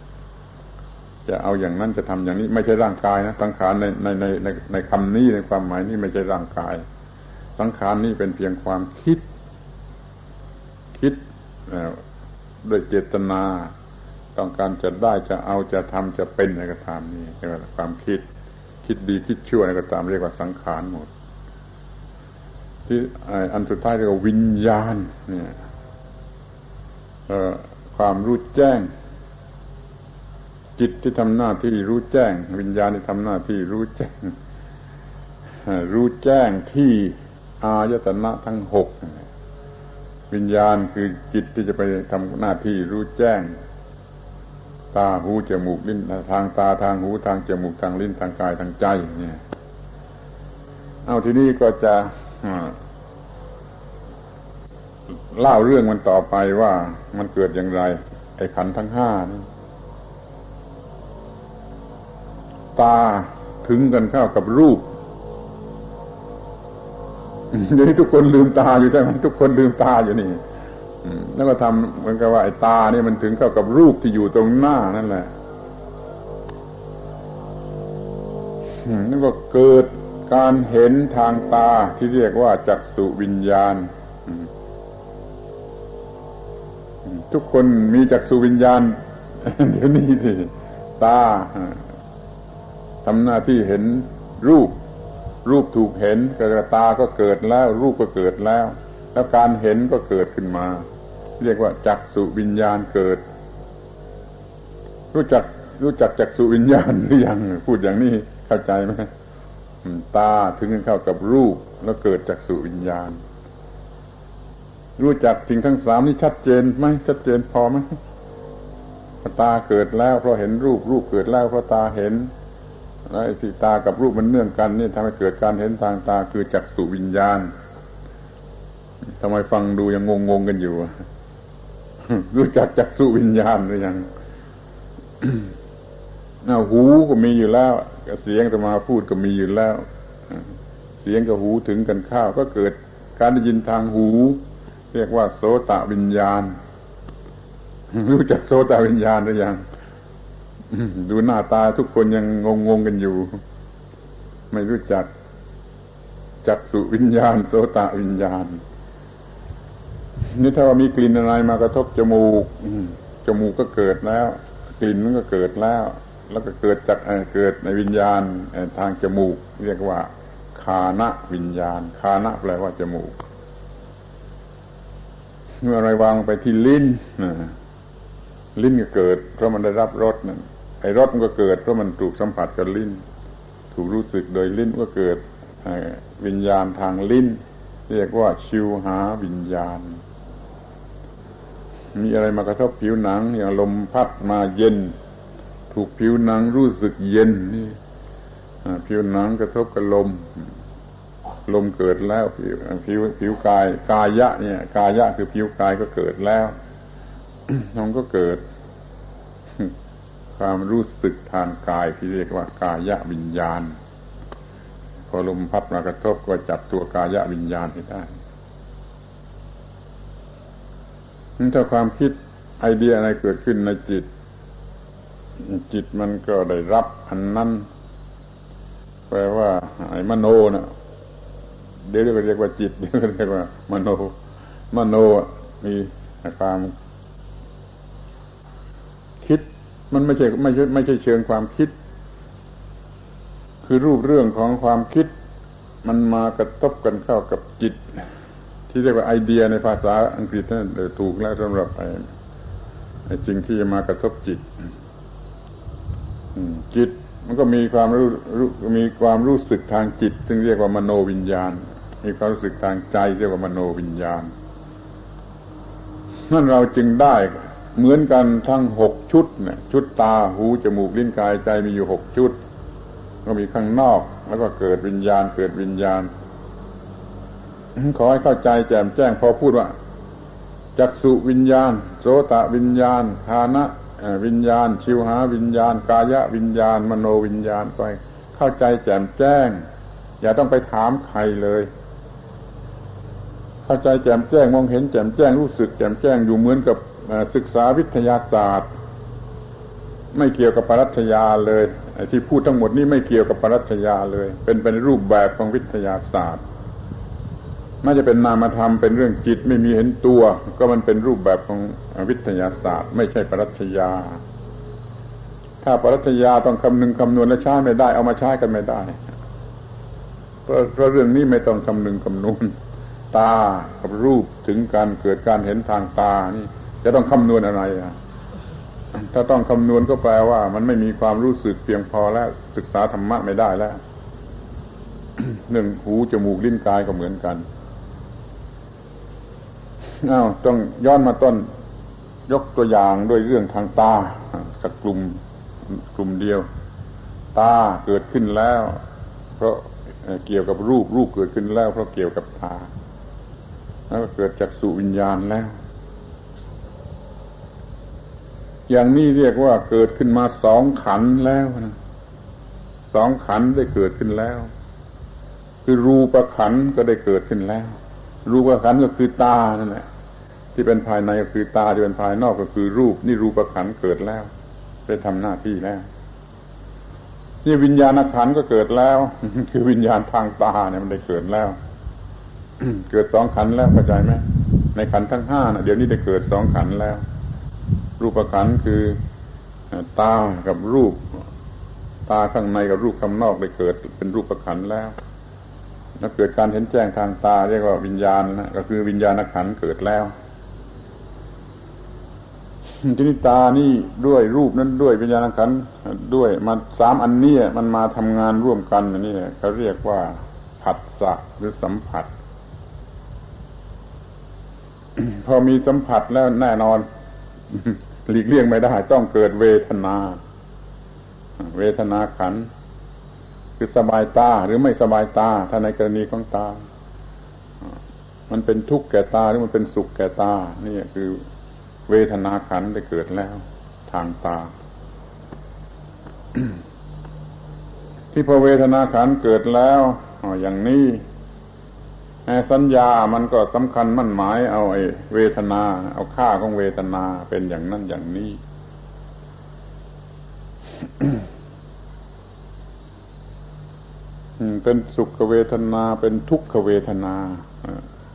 จะเอาอย่างนั้นจะทำอย่างนี้ ไม่ใช่ร่างกายนะสังขารในในในในในคำนี้ในความหมายนี้ไม่ใช่ร่างกาย สังขารนี่เป็นเพียงความคิด คิดด้วยเจตนา ต้องการจะได้จะเอาจะทำจะเป็นอะไรก็ตามนี่เรียกว่าความคิด คิดดีคิดชั่วอะไรก็ตามเรียกว่าสังขารหมด ที่อันสุดท้ายเรียกว่าวิญญาณ เนี่ยความรู้แจ้ง จิตที่ทำหน้าที่รู้แจ้ง วิญญาณที่ทำหน้าที่รู้แจ้งรู้แจ้งที่ายตนะทั้งหกวิญญาณคือจิตที่จะไปทำหน้าที่รู้แจ้ง ตาหูจมูกลิ้นทางตาทางหูทางจมูกทางลิ้นทางกายทางใจ เนี่ย เอาทีนี้ก็จะเล่าเรื่องมันต่อไปว่ามันเกิดอย่างไร ไอ้ขันทั้งห้านี่ตาถึงกันเข้ากับรูป เดี๋ยวนี้ทุกคนลืมตาอยู่ใช่ไหมทุกคนลืมตาอยู่นี่แล้วก็ทำเหมือนกับว่าไอ้ตาเนี่ยมันถึงเข้ากับรูปที่อยู่ตรงหน้านั่นแหละนั่นก็เกิดการเห็นทางตาที่เรียกว่าจักสุวิญญาณ ทุกคนมีจักสุวิญญาณเดี๋ยวนี้สิตาทำหน้าที่เห็นรูป รูปถูกเห็นกระตาก็เกิดแล้ว รูปก็เกิดแล้ว แล้วการเห็นก็เกิดขึ้นมา เรียกว่าจักสุวิญญาณเกิด รู้จักรู้จักจักสุวิญญาณหรือยังพูดอย่างนี้เข้าใจไหมตาถึงเข้ากับรูปแล้วเกิดจักสุวิญญาณ รู้จักสิ่งทั้งสามนี่ชัดเจนไหมชัดเจนพอไหมตาเกิดแล้วเพราะเห็นรูปรูปเกิดแล้วเพราะตาเห็น ไอ้ที่ตากับรูปมันเนื่องกันนี่ทำให้เกิดการเห็นทางตาคือจักสุวิญญาณทำไมฟังดูยังงงๆกันอยู่รู้จักจักสุวิญญาณหรือยังเอาหูก็มีอยู่แล้วเสียงจะมาพูดก็มีอยู่แล้ว เสียงกับหูถึงกันข้าว ก็เกิดการได้ยินทางหู เรียกว่า โสตวิญญาณ รู้จักโสตวิญญาณหรือยัง ดูหน้าตาทุกคนยังงงงกันอยู่ ไม่รู้จัก จักสุวิญญาณ โสตวิญญาณ นี่ถ้าว่ามีกลิ่นอะไรมากระทบจมูกจมูกก็เกิดแล้ว กลิ่นมันก็เกิดแล้ว แล้วก็เกิดจากเกิดในวิญญาณทางจมูก เรียกว่าคานะวิญญาณ คานะแปลว่าจมูกเมื่ออะไรวางไปที่ลิ้นลิ้นก็เกิด เพราะมันได้รับรสนั่น ไอ้รสมันก็เกิดเพราะมันถูกสัมผัสกับลิ้น ถูกรู้สึกโดยลิ้นก็เกิดวิญญาณทางลิ้น เรียกว่าชิวหาวิญญาณ มีอะไรมากระทบผิวหนัง อย่างลมพัดมาเย็น ถูกผิวหนังรู้สึกเย็นนี่ผิวหนังกระทบกับลม ลมเกิดแล้วผิวผิวผิวกาย กายะ เนี่ย กายะคือผิวกายก็เกิดแล้วมันก็เกิด ความรู้สึกทางกายที่เรียกว่ากายะวิญญาณ พอลมพัดมากระทบก็จับตัวกายะวิญญาณให้ได้ถ้าความคิดไอเดียอะไรเกิดขึ้นในจิต จิตมันก็ได้รับอันนั้นแปลว่าไอ้มโนนะ่ะเดี๋ยวเรียกว่าจิตเดี๋ยวเรียกว่ามโน มโนมีความคิด มันไม่ใช่ไม่ใช่ไม่ใช่เชิงความคิด คือรูปเรื่องของความคิด มันมากระทบกันเข้ากับจิต ที่เรียกว่าไอเดียในภาษาอังกฤษนั่นถูกแล้วสำหรับไอ้จริงที่จะมากระทบจิตจิตมันก็มีความรู้มีความรู้สึกทางจิต ซึ่งเรียกว่ามโนวิญญาณ มีความรู้สึกทางใจเรียกว่ามโนวิญญาณนั่นเราจึงได้ เหมือนกันทั้งหกชุดเนี่ยชุดตาหูจมูกลิ้นกายใจมีอยู่หกชุด ก็มีข้างนอก แล้วก็เกิดวิญญาณเกิดวิญญาณ ขอให้เข้าใจแจ่มแจ้งพอพูดว่าจักสุวิญญาณ โสตวิญญาณฐานะวิญญาณ ชิวหาวิญญาณ กายะวิญญาณ มโนวิญญาณไปเข้าใจแจ่มแจ้ง อย่าต้องไปถามใครเลย เข้าใจแจ่มแจ้งมองเห็นแจ่มแจ้งรู้สึกแจ่มแจ้งอยู่เหมือนกับ ศึกษาวิทยาศาสตร์ ไม่เกี่ยวกับปรัชญาเลยที่พูดทั้งหมดนี้ไม่เกี่ยวกับปรัชญาเลย เป็นเป็นรูปแบบของวิทยาศาสตร์ไม่จะเป็นนามธรรมเป็นเรื่องจิตไม่มีเห็นตัว ก็มันเป็นรูปแบบของวิทยาศาสตร์ ไม่ใช่ปรัชญา ถ้าปรัชญาต้องคำนึงคำนวณและใช้ไม่ได้ เอามาใช้กันไม่ได้เพราะเพราะเรื่องนี้ไม่ต้องคำนึงคำนวณตากับรูปถึงการเกิดการเห็นทางตานี่ จะต้องคำนวณอะไรถ้าต้องคำนวณก็แปลว่า มันไม่มีความรู้สึกเพียงพอแล้วศึกษาธรรมะไม่ได้แล้วหนึ่งหูจมูกลิ้นกายก็เหมือนกันอ้าวต้องย้อนมาต้น ยกตัวอย่างด้วยเรื่องทางตาสักกลุ่มกลุ่มเดียว ตาเกิดขึ้นแล้ว เพราะเกี่ยวกับรูปรูปเกิดขึ้นแล้ว เพราะเกี่ยวกับตา แล้วเกิดจากสุวิญญาณแล้ว อย่างนี้เรียกว่าเกิดขึ้นมาสองขันแล้วนะสองขันได้เกิดขึ้นแล้ว คือรูปขันก็ได้เกิดขึ้นแล้ว รูปขันก็คือตานั่นแหละที่เป็นภายในก็คือตาที่เป็นภายนอกก็คือรูป นี่รูปขันเกิดแล้วได้ทำหน้าที่แล้วนี่วิญญาณขันก็เกิดแล้ว คือวิญญาณทางตาเนี่ยมันได้เกิดแล้วเกิดสองขันแล้วเข้าใจไหมในขันทั้งห้านะเดี๋ยวนี้ได้เกิดสองขันแล้ว รูปขันคือตากับรูป ตาข้างในกับรูปข้างนอกได้เกิดเป็นรูปขันแล้วแล้วเกิดการเห็นแจ้งทางตาเรียกว่าวิญญาณนะก็คือวิญญาณขันเกิดแล้วทีนี้ตานี่ด้วยรูปนั้นด้วยวิญญาณขันด้วยมาสามอันนี้มันมาทำงานร่วมกันนี่เขาเรียกว่า ผัสสะหรือสัมผัส พอมีสัมผัสแล้วแน่นอน หลีกเลี่ยงไม่ได้ต้องเกิดเวทนา เวทนาขัน คือสบายตาหรือไม่สบายตา ถ้าในกรณีของตา มันเป็นทุกข์แก่ตาหรือมันเป็นสุขแก่ตา นี่คือเวทนาขันได้เกิดแล้ว ทางตา ที่พอเวทนาขันเกิดแล้วอย่างนี้ สัญญามันก็สำคัญมั่นหมายเอาไอ้เวทนา เอาค่าของเวทนาเป็นอย่างนั้นอย่างนี้ เป็นสุขเวทนาเป็นทุกขเวทนา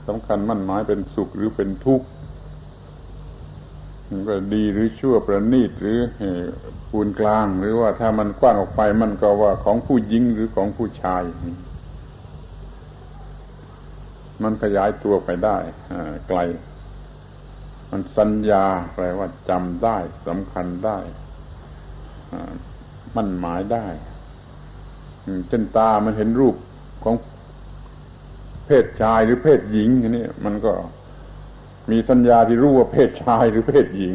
สำคัญมั่นหมายเป็นสุขหรือเป็นทุกข์ก็ดีหรือชั่วประณีตหรือปูนกลาง หรือว่าถ้ามันกว้างออกไปมันก็ว่าของผู้หญิงหรือของผู้ชาย มันขยายตัวไปได้ไกล มันสัญญาแปลว่าจำได้สำคัญได้มั่นหมายได้เช่นตามันเห็นรูปของเพศชายหรือเพศหญิงนี่มันก็มีสัญญาที่รู้ว่าเพศชายหรือเพศหญิง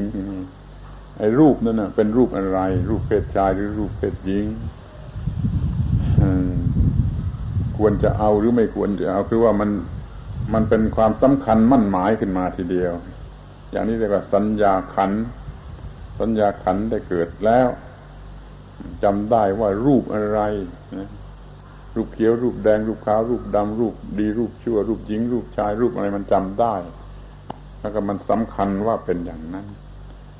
ไอ้รูปนั่นนะเป็นรูปอะไร รูปเพศชายหรือรูปเพศหญิงควรจะเอาหรือไม่ควรจะเอาคือว่ามัน มันเป็นความสำคัญมั่นหมายขึ้นมาทีเดียว อย่างนี้เรียกว่าสัญญาขัน สัญญาขันได้เกิดแล้วจำได้ว่ารูปอะไรนะรูปเขียวรูปแดงรูปขาวรูปดำรูปดีรูปชั่ว รูปหญิง รูปชายรูปอะไรมันจำได้ แล้วก็มันสำคัญว่าเป็นอย่างนั้น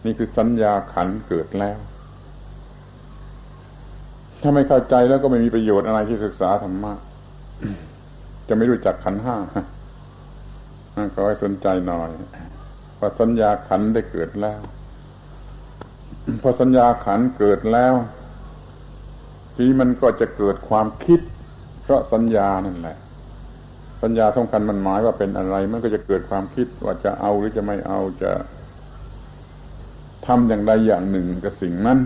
นี่คือสัญญาขันเกิดแล้ว ถ้าไม่เข้าใจแล้วก็ไม่มีประโยชน์อะไรที่ศึกษาธรรมะจะไม่รู้จักขันห้า ก็ให้สนใจหน่อยพอสัญญาขันได้เกิดแล้ว พอสัญญาขันเกิดแล้วทีมันก็จะเกิดความคิด เพราะสัญญานั่นแหละ สัญญาสำคัญมันหมายว่าเป็นอะไร มันก็จะเกิดความคิดว่าจะเอาหรือจะไม่เอาจะทำอย่างใดอย่างหนึ่งกับสิ่งนั้น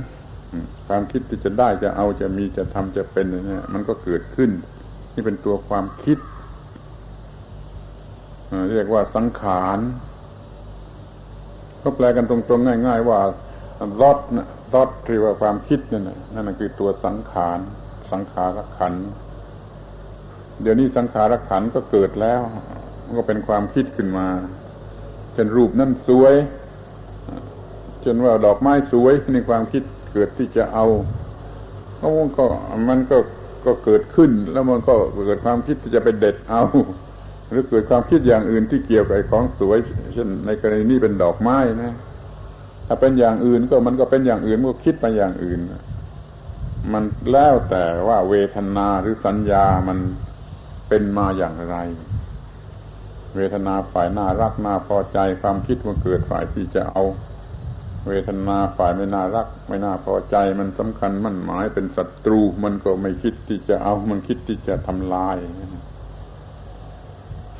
ความคิดที่จะได้จะเอาจะมีจะทำจะเป็นเนี่ยมันก็เกิดขึ้น นี่เป็นตัวความคิด เรียกว่าสังขารก็แปลกันตรงๆง่าย ๆ ว่ารอดนะรอดที่ว่าความคิดนั่นนะนั่นคือตัวสังขาร สังขารขัน เดี๋ยวนี้สังขารขันก็เกิดแล้วมันก็เป็นความคิดขึ้นมาเป็นรูปนั่นสวยจนว่าดอกไม้สวยในความคิดเกิดที่จะเอาก็มันก็มันก็ก็เกิดขึ้น แล้วมันก็เกิดความคิดที่จะไปเด็ดเอา หรือเกิดความคิดอย่างอื่นที่เกี่ยวกับของสวย เช่น ในกรณีนี้เป็นดอกไม้นะ ถ้าเป็นอย่างอื่นก็มันก็เป็นอย่างอื่นมันก็คิดไปอย่างอื่น มันแล้วแต่ว่าเวทนาหรือสัญญามันเป็นมาอย่างไร เวทนาฝ่ายน่ารักน่าพอใจความคิดมันเกิดฝ่ายที่จะเอา เวทนาฝ่ายไม่น่ารัก ไม่น่าพอใจมันสำคัญมันหมายเป็นศัตรู มันก็ไม่คิดที่จะเอา มันคิดที่จะทำลายนี่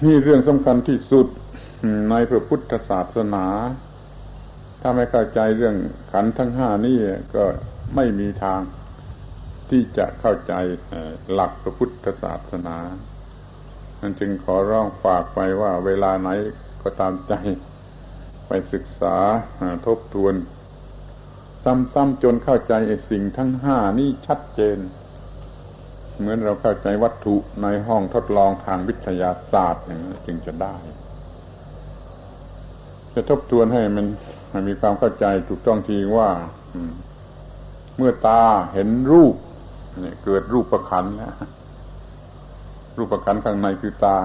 นี่เรื่องสำคัญที่สุดในพระพุทธศาสนา ถ้าไม่เข้าใจเรื่องขันทั้งห้านี่ก็ไม่มีทางที่จะเข้าใจหลักพระพุทธศาสนามันจึงขอร้องฝากไปว่าเวลาไหนก็ตามใจไปศึกษาทบทวน ซ้ำๆจนเข้าใจไอ้สิ่งทั้งห้านี่ชัดเจน เหมือนเราเข้าใจวัตถุในห้องทดลองทางวิทยาศาสตร์อย่างนี้จึงจะได้ จะทบทวนให้มันมันมีความเข้าใจถูกต้องทีว่าเมื่อตาเห็นรูปเนี่ยเกิดรูปประคันแล้วรูปประคันข้างในคือตา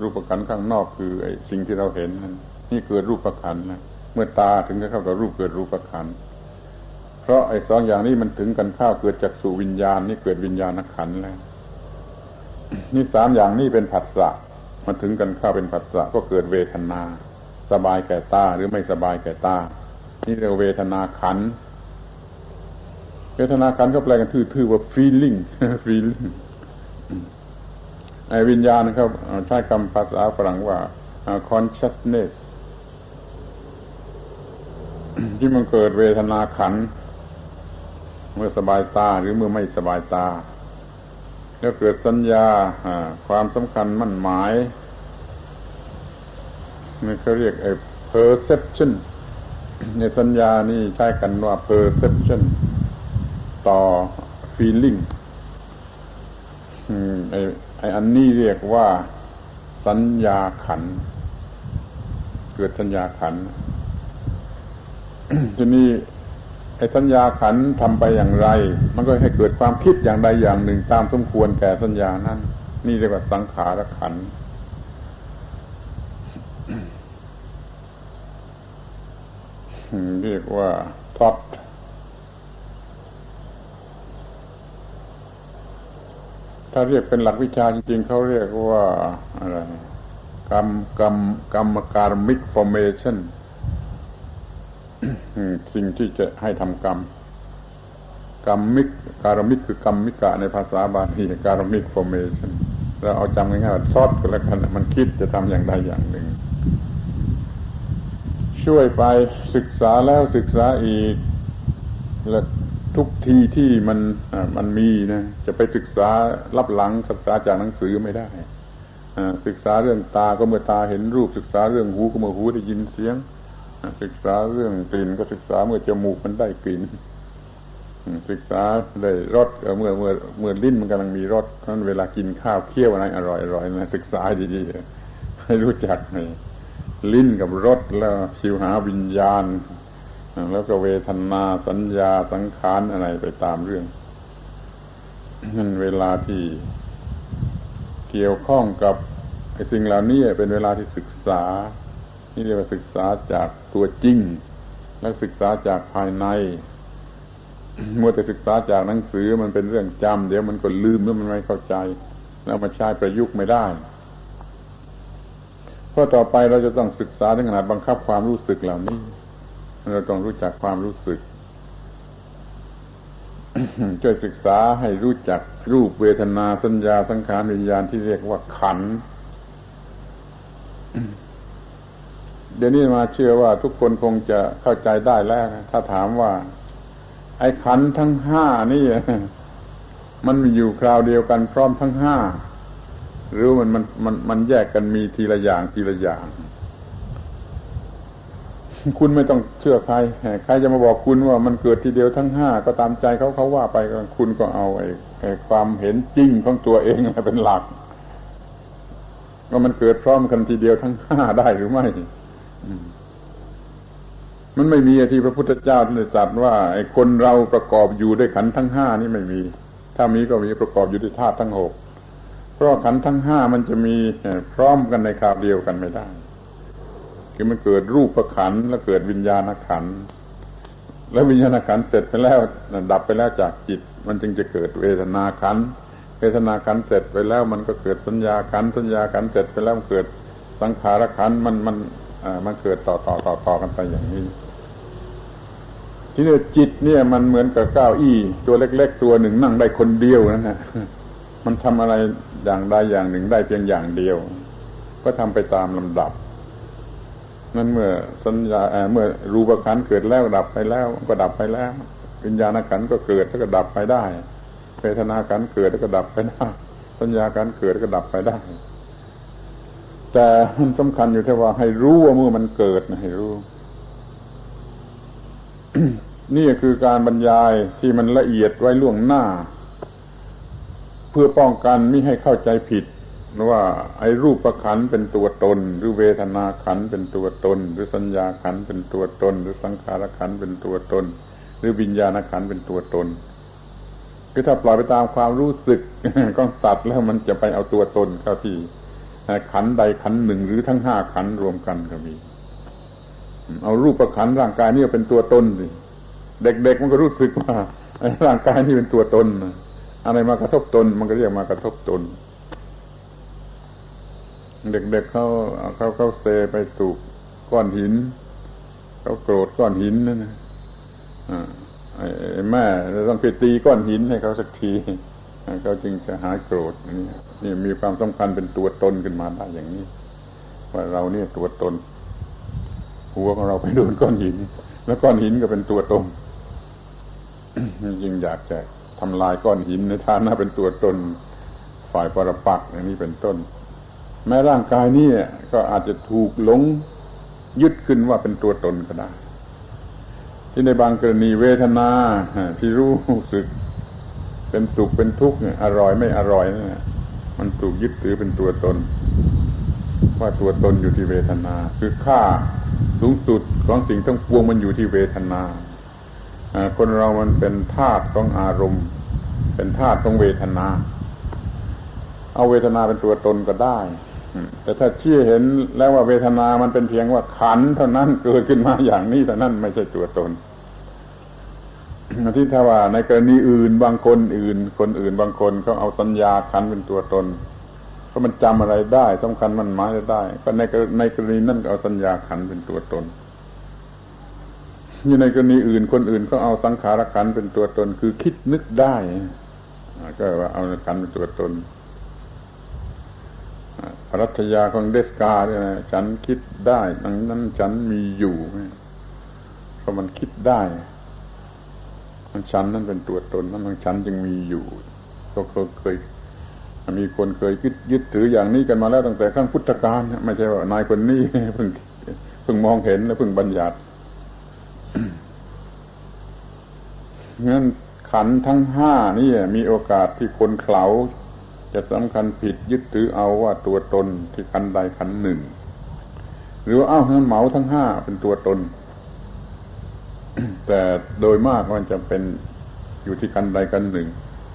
รูปประคันข้างนอกคือไอ้สิ่งที่เราเห็นนี่เกิดรูปประคันนะเมื่อตาถึงจะเข้ากับรูปเกิดรูปประคัน เพราะไอ้สองอย่างนี้มันถึงกันข้าวเกิดจากสู่วิญญาณนี่เกิดวิญญาณขันแล้วนี่สามอย่างนี้เป็นผัสสะมันถึงกันข้าวเป็นผัสสะก็เกิดเวทนา สบายแก่ตาหรือไม่สบายแก่ตานี่เรียกเวทนาขันเวทนาขันก็แปลกันทื่อๆว่า feeling feeling ไอ้วิญญาณนะครับใช้คำภาษาฝรั่งว่า consciousness ที่มันเกิดเวทนาขัน เมื่อสบายตาหรือเมื่อไม่สบายตา แล้วเกิดสัญญาความสำคัญมั่นหมายนี่เขาเรียกไอ้ perception ในสัญญานี่ใช้กันว่า perception ต่อ feeling ไอ้ไอ้อันนี้เรียกว่าสัญญาขัน เกิดสัญญาขันทีนี้ ไอ้สัญญาขันทำไปอย่างไร มันก็ให้เกิดความคิดอย่างใดอย่างหนึ่งตามสมควรแก่สัญญานั้น นี่เรียกว่าสังขารขันเรียกว่าท็อดถ้าเรียกเป็นหลักวิชาจริงๆเขาเรียกว่าอะไรกรรมกรรมกรรม karmic formation สิ่งที่จะให้ทำกรรม karmic karmic คือกรรมมิกะในภาษาบาลี karmic formation เราเอาจำง่ายๆ thought ก็แล้วกันมันคิดจะทำอย่างใดอย่างหนึ่ง ช่วยไปศึกษาแล้วศึกษาอีกแล้วทุกทีที่มันมันมีนะจะไปศึกษารับหลังศึกษาจากหนังสือไม่ได้ศึกษาเรื่องตาก็เมื่อตาเห็นรูปศึกษาเรื่องหูก็เมื่อหูได้ยินเสียง ศึกษาเรื่องกลิ่นก็ศึกษาเมื่อจมูกมันได้กลิ่นศึกษาได้รสเมื่อเมื่อเมื่อลิ้นมันกำลังมีรสเพราะเวลากินข้าวเคี่ยวอะไรอร่อยอร่อยนะศึกษาดีๆให้รู้จักในลิ้นกับรสแล้วชิวหาวิญญาณ แล้วก็เวทนาสัญญาสังขารอะไรไปตามเรื่องนั่นเวลาที่เกี่ยวข้องกับไอ้สิ่งเหล่านี้เป็นเวลาที่ศึกษา นี่เรียกว่าศึกษาจากตัวจริง แล้วศึกษาจากภายในเมื่อแต่ศึกษาจากหนังสือมันเป็นเรื่องจำเดี๋ยวมันก็ลืมแล้วมันไม่เข้าใจ แล้วมาใช้ประยุกต์ไม่ได้เพราะต่อไปเราจะต้องศึกษาถึงขนาดบังคับความรู้สึกเหล่านี้ เราต้องรู้จักความรู้สึกช่วยศึกษาให้รู้จักรูปเวทนาสัญญาสังขารวิญญาณที่เรียกว่าขัน เดี๋ยวนี้มาเชื่อว่าทุกคนคงจะเข้าใจได้แล้ว ถ้าถามว่า ไอ้ขันทั้งห้านี่มันมีอยู่คราวเดียวกันพร้อมทั้งห้าหรือมันมันมันมันแยกกันมีทีละอย่างทีละอย่าง คุณไม่ต้องเชื่อใครใครจะมาบอกคุณว่ามันเกิดทีเดียวทั้งห้าก็ตามใจเขาเขาว่าไปคุณก็เอาไอ้ไอ้ความเห็นจริงของตัวเองเป็นหลักว่ามันเกิดพร้อมกันทีเดียวทั้งห้าได้หรือไม่ มันไม่มีที่พระพุทธเจ้าท่านตรัสว่าไอ้คนเราประกอบอยู่ด้วยขันทั้งห้านี่ไม่มี ถ้ามีก็มีประกอบอยู่ที่ธาตุทั้งหกเพราะขันทั้งห้ามันจะมีพร้อมกันในคราวเดียวกันไม่ได้คือมันเกิดรูปประขันแล้วเกิดวิญญาณขันแล้ววิญญาณขันเสร็จไปแล้วดับไปแล้วจากจิต มันจึงจะเกิดเวทนาขันเวทนาขันเสร็จไปแล้วมันก็เกิดสัญญาขันสัญญาขันเสร็จไปแล้วมันเกิดสังขารขันมันมัน มันเกิดต่อต่อต่อต่อกันไปอย่างนี้ ทีนี้จิตเนี่ยมันเหมือนกับเก้าอี้ ตัวเล็ก ๆ ตัวหนึ่งนั่งได้คนเดียวนั่นแหละมันทำอะไรอย่างใดอย่างหนึ่งได้เพียงอย่างเดียว ก็ทำไปตามลำดับนั้นเมื่อสัญญาเมื่อรูปขันเกิดแล้วดับไปแล้วก็ดับไปแล้ววิญญาณขันก็เกิดแล้วก็ดับไปได้เวทนาขันเกิดแล้วก็ดับไปได้สัญญาขันเกิดแล้วก็ดับไปได้ แต่มันสำคัญอยู่ที่ว่าให้รู้ว่าเมื่อมันเกิดนะให้รู้ นี่คือการบรรยายที่มันละเอียดไว้ล่วงหน้า เพื่อป้องกันไม่ให้เข้าใจผิดว่าไอ้รูปประขันเป็นตัวตน หรือเวทนาขันเป็นตัวตน หรือสัญญาขันเป็นตัวตน หรือสังขารขันเป็นตัวตน หรือวิญญาณขันเป็นตัวตนคือถ้าปล่อยไปตามความรู้สึกของสัตว์แล้วมันจะไปเอาตัวตนเข้าที่ ขันใดขันหนึ่งหรือทั้งห้าขันรวมกันก็มี เอารูปประขันร่างกายนี่เป็นตัวตนสิเด็กๆมันก็รู้สึกว่าร่างกายนี่เป็นตัวตนอะไรมากระทบตน มันก็เรียกมากระทบตน เด็กๆเเขาเขาเขาเซไปถูกก้อนหินเขาโกรธก้อนหินนั่นนะแม่ต้องไปตีก้อนหินให้เขาสักที เขาจึงจะหายโกรธนี่นี่มีความสำคัญเป็นตัวตนขึ้นมาได้อย่างนี้ ว่าเราเนี่ยตัวตน หัวของเราไปโดนก้อนหิน แล้วก้อนหินก็เป็นตัวตนจึงอยากจะทำลายก้อนหินในฐานะเป็นตัวตนฝ่ายปรปักอย่างนี้เป็นต้น แม้ร่างกายนี้ก็อาจจะถูกหลงยึดขึ้นว่าเป็นตัวตนก็ได้ที่ในบางกรณีเวทนาที่รู้สึก เป็นสุขเป็นทุกข์อร่อยไม่อร่อยนี่มันถูกยึดถือเป็นตัวตน ว่าตัวตนอยู่ที่เวทนา คือค่าสูงสุดของสิ่งทั้งปวงมันอยู่ที่เวทนาคนเรามันเป็นธาตุของอารมณ์ เป็นธาตุของเวทนา เอาเวทนาเป็นตัวตนก็ได้แต่ถ้าชี้เห็นแล้วว่าเวทนามันเป็นเพียงว่าขันเท่านั้นเกิดขึ้นมาอย่างนี้เท่านั้นไม่ใช่ตัวตน ที่ถ้าว่าในกรณีอื่นบางคนอื่น คนอื่นบางคนเขาเอาสัญญาขันเป็นตัวตนเพราะมันจำอะไรได้สำคัญมันหมายได้ ก็ในในกรณีนั่นก็เอาสัญญาขันเป็นตัวตนยู่ในกรณีอื่นคนอื่นก็เอาสังขารขันเป็นตัวตน คือคิดนึกได้ก็ว่าเอาขันเป็นตัวตนรัตยาของเดสกาเนี่ยฉันคิดได้ดังนั้นฉันมีอยู่เพราะมันคิดได้ มันฉันนั่นเป็นตัวตนนั่นมันฉันจึงมีอยู่ก็เคยมีคนเคยยึดยึดถืออย่างนี้กันมาแล้วตั้งแต่ขั้งพุทธกาลไม่ใช่ว่านายคนนี้เพิ่งเพิ่งมองเห็นและเพิ่งบัญญัติงั้นขันทั้งห้านี่มีโอกาสที่คนเขาจะสำคัญผิดยึดถือเอาว่าตัวตนที่ขันใดขันหนึ่ง หรือเอ้าทั้งเหมาทั้งห้าเป็นตัวตน แต่โดยมากมันจะเป็นอยู่ที่กันใดกันหนึ่ง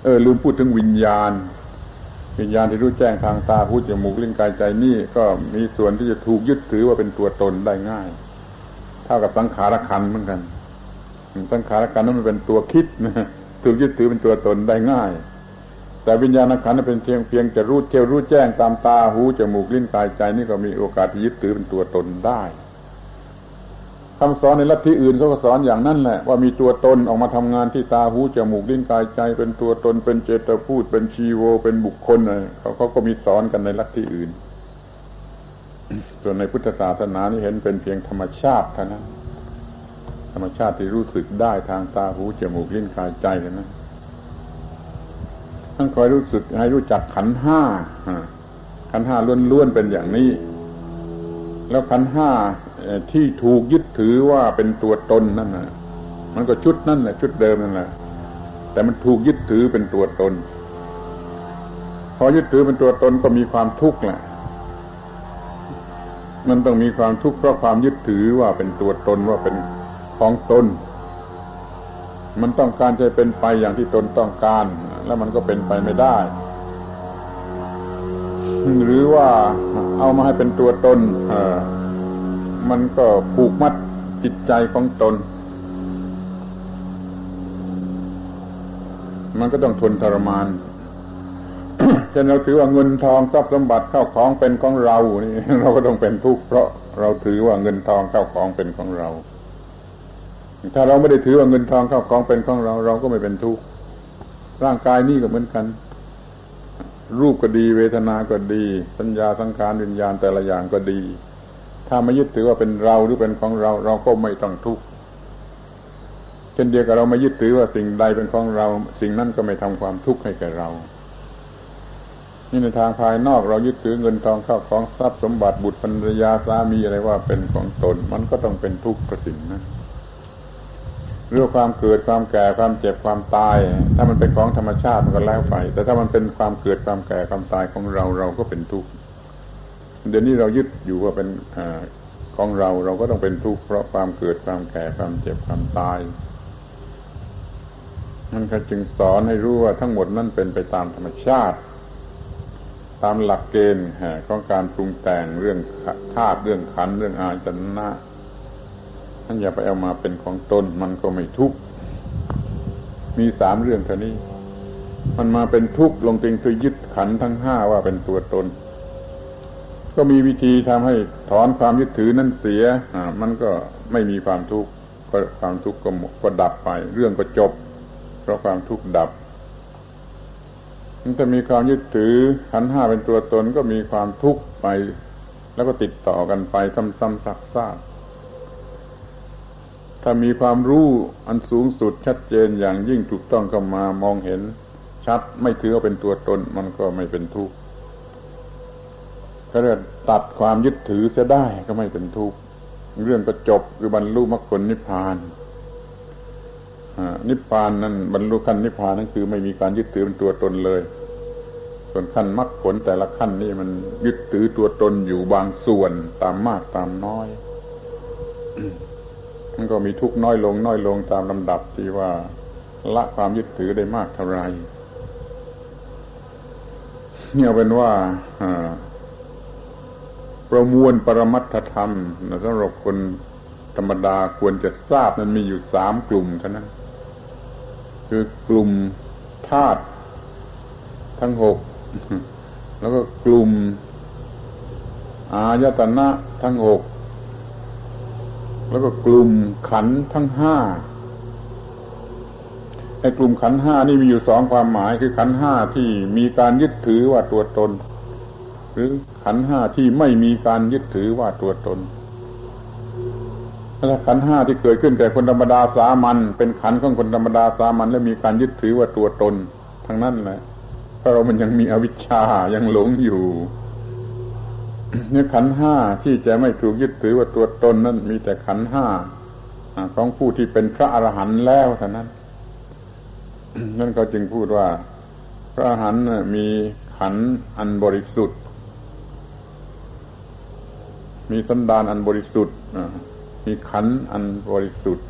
เออ ลืมพูดถึงวิญญาณ วิญญาณที่รู้แจ้งทางตาพูจมูกลิ้นกายใจนี่ก็มีส่วนที่จะถูกยึดถือว่าเป็นตัวตนได้ง่าย เท่ากับสังขารคันเหมือนกัน สังขารคันนั้นมันเป็นตัวคิดนะถูกยึดถือเป็นตัวตนได้ง่าย แต่วิญญาณขันธ์เป็นเพียงเพียงจะรู้เที่ยวรู้แจ้งตามตาหูจมูกลิ้นกายใจนี่ก็มีโอกาสที่ยึดถือเป็นตัวตนได้ คำสอนในลัทธิอื่นเขาก็สอนอย่างนั้นแหละ ว่ามีตัวตนออกมาทำงานที่ตาหูจมูกลิ้นกายใจ เป็นตัวตนเป็นเจตพูด เป็นชีโว เป็นบุคคลอะไรเขาเขาก็มีสอนกันในลัทธิอื่น ส่วนในพุทธศาสนานี่เห็นเป็นเพียงธรรมชาติเท่านั้น ธรรมชาติที่รู้สึกได้ทางตาหูจมูกลิ้นกายใจเท่านั้นท่านคอยรู้สึกให้รู้จักขันห้าขันห้าล้วนๆเป็นอย่างนี้ แล้วขันห้าที่ถูกยึดถือว่าเป็นตัวตนนั่นนะมันก็ชุดนั่นแหละชุดเดิมนั่นแหละแต่มันถูกยึดถือเป็นตัวตน พอยึดถือเป็นตัวตนก็มีความทุกข์แหละมันต้องมีความทุกข์เพราะความยึดถือว่าเป็นตัวตนว่าเป็นของตน มันต้องการจะเป็นไปอย่างที่ตนต้องการ แล้วมันก็เป็นไปไม่ได้ หรือว่าเอามาให้เป็นตัวตนมันก็ผูกมัดจิตใจของตน มันก็ต้องทนทรมานเช่นเราถือว่าเงินทองทรัพย์สมบัติเข้าของเป็นของเรานี่เราก็ต้องเป็นทุกข์เพราะเราถือว่าเงินทองเข้าของเป็นของเรา ถ้าเราไม่ได้ถือว่าเงินทองเข้าของเป็นของเรา เราก็ไม่เป็นทุกข์ร่างกายนี่ก็เหมือนกัน รูปก็ดี เวทนาก็ดี สัญญาสังขารวิญญาณแต่ละอย่างก็ดี ถ้าไม่ยึดถือว่าเป็นเราหรือเป็นของเรา เราก็ไม่ต้องทุกข์เช่นเดียวกับเราไม่ยึดถือว่าสิ่งใดเป็นของเรา สิ่งนั้นก็ไม่ทำความทุกข์ให้แก่เรานี่ในทางภายนอกเรายึดถือเงินทองเข้าของทรัพย์สมบัติบุตรภรรยาสามีอะไรว่าเป็นของตน มันก็ต้องเป็นทุกข์กระสิ่งนะ เรื่องความเกิดความแก่ความเจ็บความตาย ถ้ามันเป็นของธรรมชาติมันก็แล้วไป แต่ถ้ามันเป็นความเกิดความแก่ความตายของเราเราก็เป็นทุกข์เดี๋ยวนี้เรายึดอยู่ว่าเป็นอของเราเราก็ต้องเป็นทุกข์เพราะความเกิดความแก่ความเจ็บความตายนั่นก็จึงสอนให้รู้ว่าทั้งหมดนั่นเป็นไปตามธรรมชาติ ตามหลักเกณฑ์ของการปรุงแต่งเรื่องธาตุเรื่องขันเรื่องอาจนะ ท่านอย่าไปเอามาเป็นของตน มันก็ไม่ทุกข์มีสามเรื่องเท่านี้ มันมาเป็นทุกข์ลงจริงคือยึดขันทั้งห้าว่าเป็นตัวตน ก็มีวิธีทำให้ถอนความยึดถือนั่นเสียอ่ามันก็ไม่มีความทุกข์ก็ความทุกข์ก็ก็ดับไป เรื่องก็จบ เพราะความทุกข์ดับถ้ามีความยึดถือขันห้าเป็นตัวตนก็มีความทุกข์ไป แล้วก็ติดต่อกันไปซ้ำๆซักๆ ถ้ามีความรู้อันสูงสุดชัดเจนอย่างยิ่งถูกต้องเข้ามามองเห็นชัดไม่ถือว่าเป็นตัวตนมันก็ไม่เป็นทุกข์ก็เรียกตัดความยึดถือเสียได้ก็ไม่เป็นทุกข์เรื่องก็จบคือบรรลุมรรคผลนิพพานนิพพานนั้นบรรลุขั้นนิพพานนั้นคือไม่มีการยึดถือเป็นตัวตนเลย ส่วนขั้นมรรคผลแต่ละขั้นนี่มันยึดถือตัวตนอยู่บางส่วนตามมากตามน้อย มันก็มีทุกน้อยลงน้อยลงตามลำดับที่ว่าละความยึดถือได้มากเท่าไรเนี่ยเป็นว่าประมวลปรมัตถธรรมสำหรับคนธรรมดาควรจะทราบมันมีอยู่สามกลุ่มเท่านั้น คือกลุ่มธาตุทั้งหกแล้วก็กลุ่มอายตนะทั้งหก แล้วก็กลุ่มขันทั้งห้าไอ้กลุ่มขันห้านี่มีอยู่สองความหมายคือขันห้าที่มีการยึดถือว่าตัวตน หรือขันห้าที่ไม่มีการยึดถือว่าตัวตนถ้าขันห้าที่เกิดขึ้นแต่คนธรรมดาสามัญเป็นขันของคนธรรมดาสามัญและมีการยึดถือว่าตัวตน ทั้งนั้นแหละเพราะเรามันยังมีอวิชชายังหลงอยู่ นี่ขันห้าที่จะไม่ถูกยึดถือว่าตัวตนนั้นมีแต่ขันห้าของผู้ที่เป็นพระอรหันต์แล้วเท่านั้น นั่นเขาจึงพูดว่า พระอรหันต์มีขันอันบริสุทธิ์ มีสันดานอันบริสุทธิ์มีขันอันบริสุทธิ์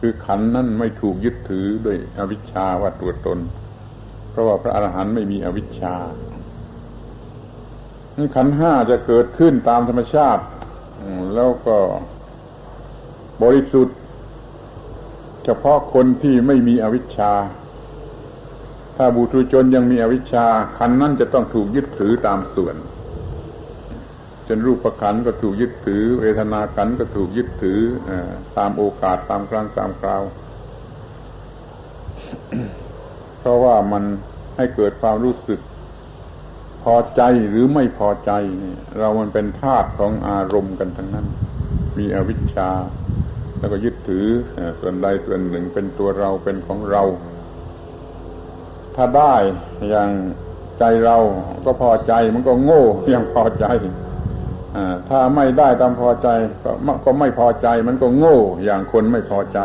คือขันนั้นไม่ถูกยึดถือด้วยอวิชชาว่าตัวตน เพราะว่าพระอรหันต์ไม่มีอวิชชา ขันห้าจะเกิดขึ้นตามธรรมชาติ แล้วก็บริสุทธิ์ เฉพาะคนที่ไม่มีอวิชชา ถ้าบุตรชนยังมีอวิชชา ขันนั้นจะต้องถูกยึดถือตามส่วนช่นรูปขันก็ถูกยึดถือ เวทนาขันก็ถูกยึดถืออตามโอกาสตามครั้งตามคราว เพราะว่ามันให้เกิดความรู้สึก พอใจหรือไม่พอใจนี่เรามันเป็นธาตุของอารมณ์กันทั้งนั้น มีอวิชชา แล้วก็ยึดถือส่วนใดส่วนหนึ่งเป็นตัวเราเป็นของเรา ถ้าได้อย่างใจเราก็พอใจมันก็โง่ยังพอใจถ้าไม่ได้ตามพอใจก็ก็ไม่พอใจมันก็โง่อย่างคนไม่พอใจ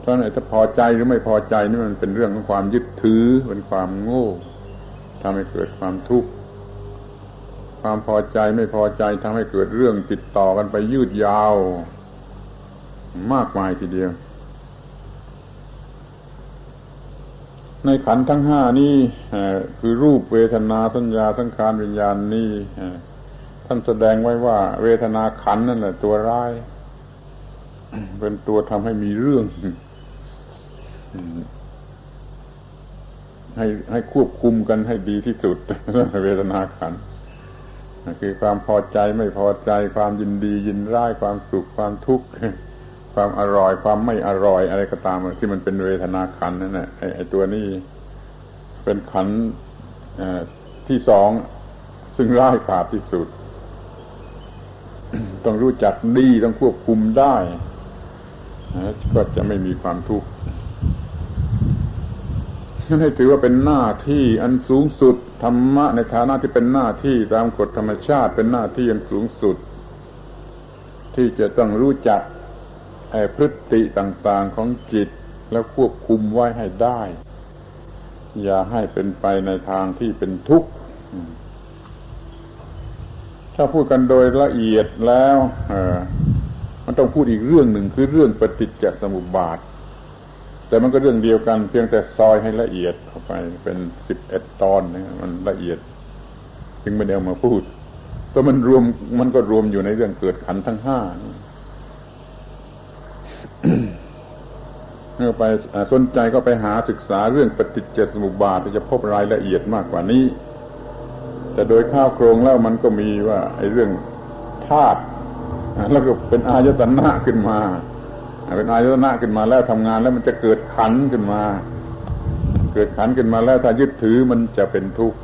เพราะนั้นถ้าพอใจหรือไม่พอใจนี่มันเป็นเรื่องของความยึดถือเป็นความโง่ ทำให้เกิดความทุกข์ ความพอใจไม่พอใจทำให้เกิดเรื่องติดต่อกันไปยืดยาว มากมายทีเดียว ในขันทั้งห้านี้คือรูปเวทนาสัญญาสังขารวิญญาณนี้ท่านแสดงไว้ว่า เวทนาขันนั่นแหละตัวร้าย เป็นตัวทำให้มีเรื่อง ให้ให้ควบคุมกันให้ดีที่สุดเวทนาขันคือความพอใจไม่พอใจ ความยินดียินร้ายความสุขความทุกข์ความอร่อย ความไม่อร่อย อะไรก็ตามที่มันเป็นเวทนาขันนั่นแหละไอ้ตัวนี้เป็นขันที่สองซึ่งร้ายกาจที่สุด ต้องรู้จักดีต้องควบคุมได้ก็จะไม่มีความทุกข์ ให้ถือว่าเป็นหน้าที่อันสูงสุดธรรมะในฐานะที่เป็นหน้าที่ตามกฎธรรมชาติเป็นหน้าที่อันสูงสุด ที่จะต้องรู้จักพฤติต่างๆของจิตแล้วควบคุมไว้ให้ได้ อย่าให้เป็นไปในทางที่เป็นทุกข์ถ้าพูดกันโดยละเอียดแล้วมันต้องพูดอีกเรื่องหนึ่งคือเรื่องปฏิจจสมุปบาท แต่มันก็เรื่องเดียวกัน เพียงแต่ซอยให้ละเอียดเข้าไปเป็นสิบเอ็ดตอนนะมันละเอียด จึงไม่ได้เอามาพูดแต่มันรวมมันก็รวมอยู่ในเรื่องเกิดขันทั้งห้าเมื่อไปสนใจก็ไปหาศึกษาเรื่องปฏิจจสมุปบาทจะพบรายละเอียดมากกว่านี้ แต่โดยข้าวโครงแล้วมันก็มีว่า ไอ้เรื่องธาตุแล้วก็เป็นอายตนะขึ้นมา เป็นอายตนะขึ้นมาแล้วทำงานแล้วมันจะเกิดขันขึ้นมา เกิดขันขึ้นมาแล้วถ้ายึดถือมันจะเป็นทุกข์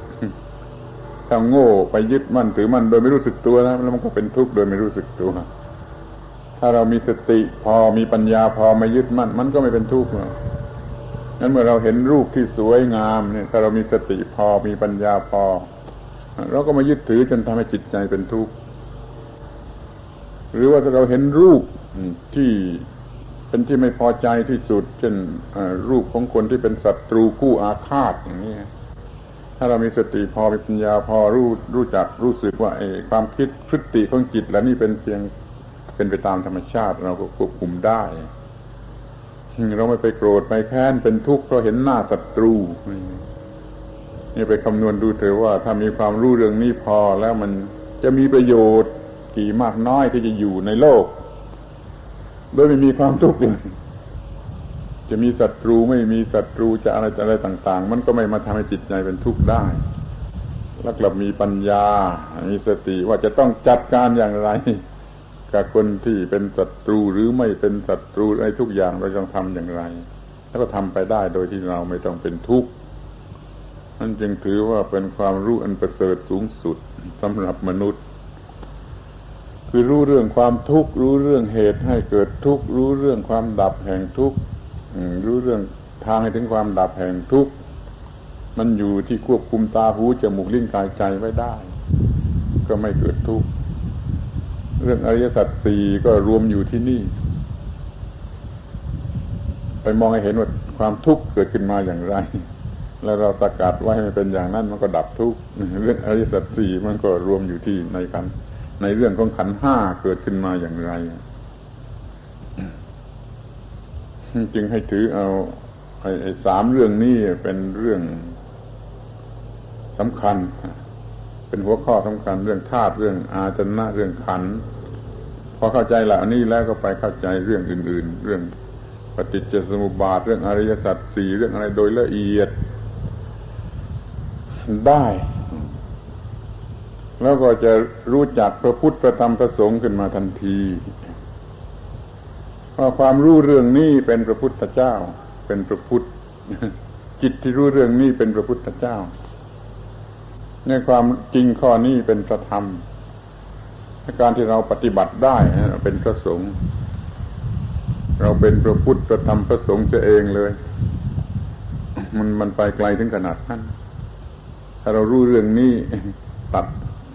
ถ้าโง่ไปยึดมั่นถือมั่นโดยไม่รู้สึกตัวนะแล้วมันก็เป็นทุกข์โดยไม่รู้สึกตัวถ้าเรามีสติพอมีปัญญาพอไม่ยึดมั่น มันก็ไม่เป็นทุกข์งั้นเมื่อเราเห็นรูปที่สวยงามเนี่ย ถ้าเรามีสติพอมีปัญญาพอ เราก็มายึดถือจนทำให้จิตใจเป็นทุกข์หรือว่าถ้าเราเห็นรูปที่ เป็นที่ไม่พอใจที่สุด เช่นรูปของคนที่เป็นศัตรูคู่อาฆาตอย่างนี้ถ้าเรามีสติพอมีปัญญาพอรู้รู้จักรู้สึกว่าไอ้ความคิดพฤติของจิตแล้วนี่เป็นเพียงเป็นไปตามธรรมชาติ เราก็ควบคุมได้เราไม่ไปโกรธไปแค้นเป็นทุกข์เพราะเห็นหน้าศัตรูนี่ไปคำนวณดูเถอะว่า ถ้ามีความรู้เรื่องนี้พอแล้วมันจะมีประโยชน์กี่มากน้อยที่จะอยู่ในโลก โดยไม่มีความทุกข์เลยจะมีศัตรูไม่มีศัตรูจะอะไรจะอะไรต่าง ๆ มันก็ไม่มาทำให้จิตใจเป็นทุกข์ได้แล้วกลับมีปัญญา มีสติว่าจะต้องจัดการอย่างไร กับคนที่เป็นศัตรูหรือไม่เป็นศัตรูในทุกอย่างเราต้องทำอย่างไร แล้วก็ทำไปได้โดยที่เราไม่ต้องเป็นทุกข์นั่นจึงถือว่าเป็นความรู้อันประเสริฐสูงสุดสำหรับมนุษย์ คือรู้เรื่องความทุกข์รู้เรื่องเหตุให้เกิดทุกข์รู้เรื่องความดับแห่งทุกข์รู้เรื่องทางให้ถึงความดับแห่งทุกข์มันอยู่ที่ควบคุมตาหูจมูกลิ้นกายใจไว้ได้ ก็ไม่เกิดทุกข์เรื่องอริยสัจสี่ก็รวมอยู่ที่นี่ ไปมองให้เห็นว่าความทุกข์เกิดขึ้นมาอย่างไร แล้วเราสกัดไว้ให้มันเป็นอย่างนั้นมันก็ดับทุกข์เรื่องอริยสัจสี่มันก็รวมอยู่ที่ในกัน ในเรื่องของขันห้าเกิดขึ้นมาอย่างไรจึงให้ถือเอาไอ้สามเรื่องนี้เป็นเรื่องสำคัญ เป็นหัวข้อสำคัญเรื่องธาตุเรื่องอาจนะเรื่องขันพอเข้าใจเหล่านี้แล้วก็ไปเข้าใจเรื่องอื่น ๆ เรื่องปฏิจจสมุปบาทเรื่องอริยสัจสี่เรื่องอะไรโดยละเอียดได้ แล้วก็จะรู้จักพระพุทธพระธรรมพระสงฆ์ขึ้นมาทันทีเพราะความรู้เรื่องนี้เป็นพระพุทธเจ้า เป็นพระพุทธจิตที่รู้เรื่องนี้เป็นพระพุทธเจ้าในความจริงข้อนี้เป็นพระธรรมการที่เราปฏิบัติได้เป็นพระสงฆ์เราเป็นพระพุทธพระธรรมพระสงฆ์จะเองเลย มันมันไปไกลถึงขนาดนั้นถ้าเรารู้เรื่องนี้ตัด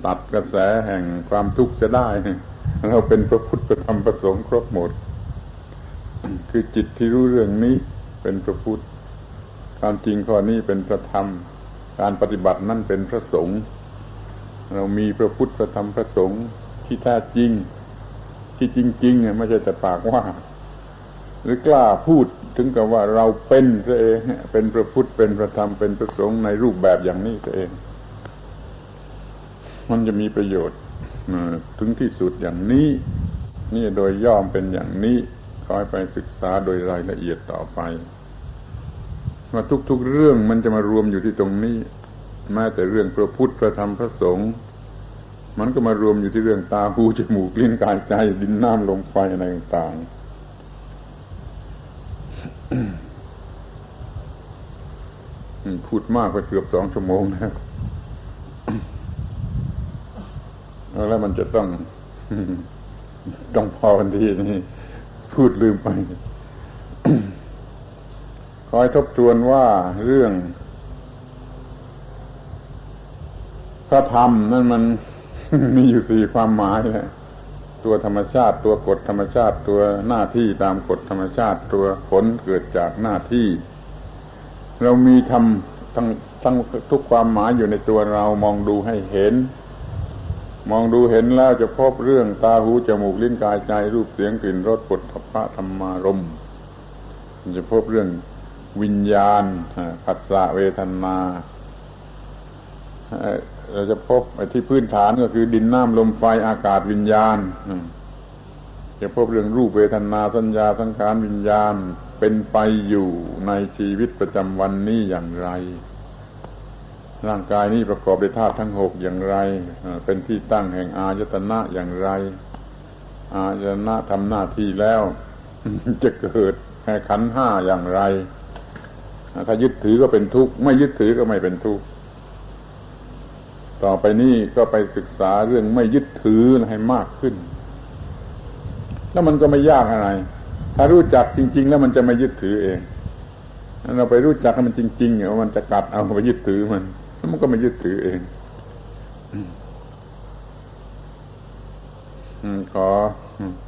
ตัดกระแสแห่งความทุกข์จะได้ เราเป็นพระพุทธพระธรรมพระสงฆ์ครบหมด คือจิตที่รู้เรื่องนี้เป็นพระพุทธความจริงข้อนี้เป็นพระธรรม การปฏิบัตินั่นเป็นพระสงฆ์เรามีพระพุทธพระธรรมพระสงฆ์ที่แท้จริง ที่จริงๆเนี่ยไม่ใช่แต่ปากว่า หรือกล้าพูดถึงกับว่าเราเป็นตัวเองเป็นพระพุทธเป็นพระธรรมเป็นพระสงฆ์ในรูปแบบอย่างนี้ตัวเอง มันจะมีประโยชน์ถึงที่สุดอย่างนี้ นี่โดยย่อมเป็นอย่างนี้คอยไปศึกษาโดยรายละเอียดต่อไป ว่าทุกๆเรื่องมันจะมารวมอยู่ที่ตรงนี้แม้แต่เรื่องพระพุทธพระธรรมพระสงฆ์มันก็มารวมอยู่ที่เรื่องตาหูจมูกลิ้นกายใจดินน้ำลมไฟอะไรต่างๆพูดมากไปเกือบสองชั่วโมงแล้ว แล้วมันจะต้องต้องพอกันทีนี่พูดลืมไปคอยทบทวนว่าเรื่อง พระธรรมนั่นมันมีอยู่สี่ความหมายเลยตัวธรรมชาติ ตัวกฎธรรมชาติ ตัวหน้าที่ตามกฎธรรมชาติ ตัวผลเกิดจากหน้าที่ เรามีทำทั้งทั้งทุกความหมายอยู่ในตัวเรามองดูให้เห็น มองดูเห็นแล้วจะพบเรื่องตาหูจมูกลิ้นกายใจรูปเสียงกลิ่นรสปุถะธรรมารมจะพบเรื่องวิญญาณผัสสะเวทนาเราจะพบที่พื้นฐานก็คือดินน้ำลมไฟอากาศวิญญาณ จะพบเรื่องรูปเวทนาสัญญาสังขารวิญญาณเป็นไปอยู่ในชีวิตประจำวันนี้อย่างไร ร่างกายนี้ประกอบด้วยธาตุทั้งหกอย่างไร เป็นที่ตั้งแห่งอายตนะอย่างไร อายตนะทำหน้าที่แล้ว จะเกิดแห่ขันห้าอย่างไร ถ้ายึดถือก็เป็นทุกข์ ไม่ยึดถือก็ไม่เป็นทุกข์ ต่อไปนี้ก็ไปศึกษาเรื่องไม่ยึดถือให้มากขึ้น แล้วมันก็ไม่ยากอะไร ถ้ารู้จักจริง ๆ แล้วมันจะไม่ยึดถือเองเราไปรู้จักมันจริงๆว่ามันจะกัดเอาไปยึดถือมัน มันก็ไม่ยึดถือเองขอ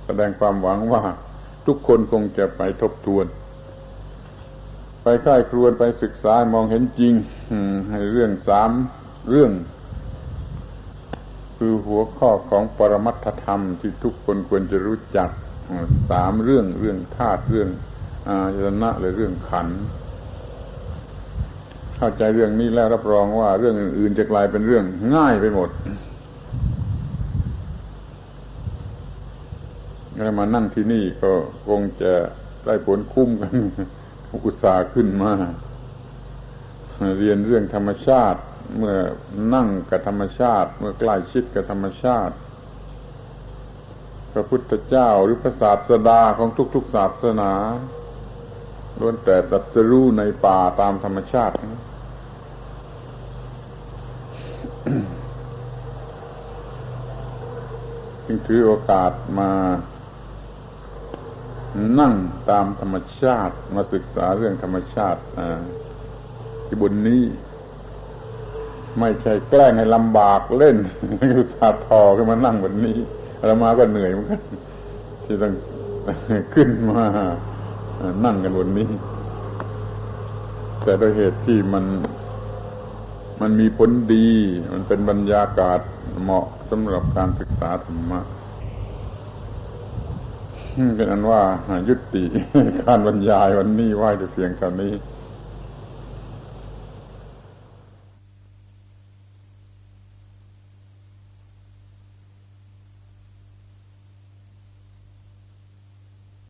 แสดงความหวังว่าทุกคนคงจะไปทบทวน ไปค่ายครวนไปศึกษามองเห็นจริงให้เรื่องสามเรื่อง คือหัวข้อของปรมัตถธรรมที่ทุกคนควรจะรู้จักสามเรื่องเรื่องธาตุเรื่องอายตนะและเรื่องขัน เข้าใจเรื่องนี้แล้วรับรองว่าเรื่องอื่นๆจะกลายเป็นเรื่องง่ายไปหมดแล้วมานั่งที่นี่ก็คงจะได้ผลคุ้มกัน อุตสาห์ขึ้นมา เรียนเรื่องธรรมชาติ เมื่อนั่งกับธรรมชาติ เมื่อใกล้ชิดกับธรรมชาติ พระพุทธเจ้าหรือพระศาสดาของทุกๆศาสนาล้วนแต่ตัดสรู้ในป่าตามธรรมชาติ จึงถือโอกาสมา นั่งตามธรรมชาติมาศึกษาเรื่องธรรมชาติที่บนนี้ ไม่ใช่แกล้งให้ลำบากเล่นอยู่สาทอขึ้นมานั่งบบนี้แล้วมาก็เหนื่อยเหมือนกันที่ต้องขึ้นมานั่งกันบนนี้ แต่โดยเหตุที่มัน มันมีผลดี มันเป็นบรรยากาศเหมาะสำหรับการศึกษาธรรมะเป็นอันว่ายุติการบรรยายวันนี้ไว้แต่เพียงเท่านี้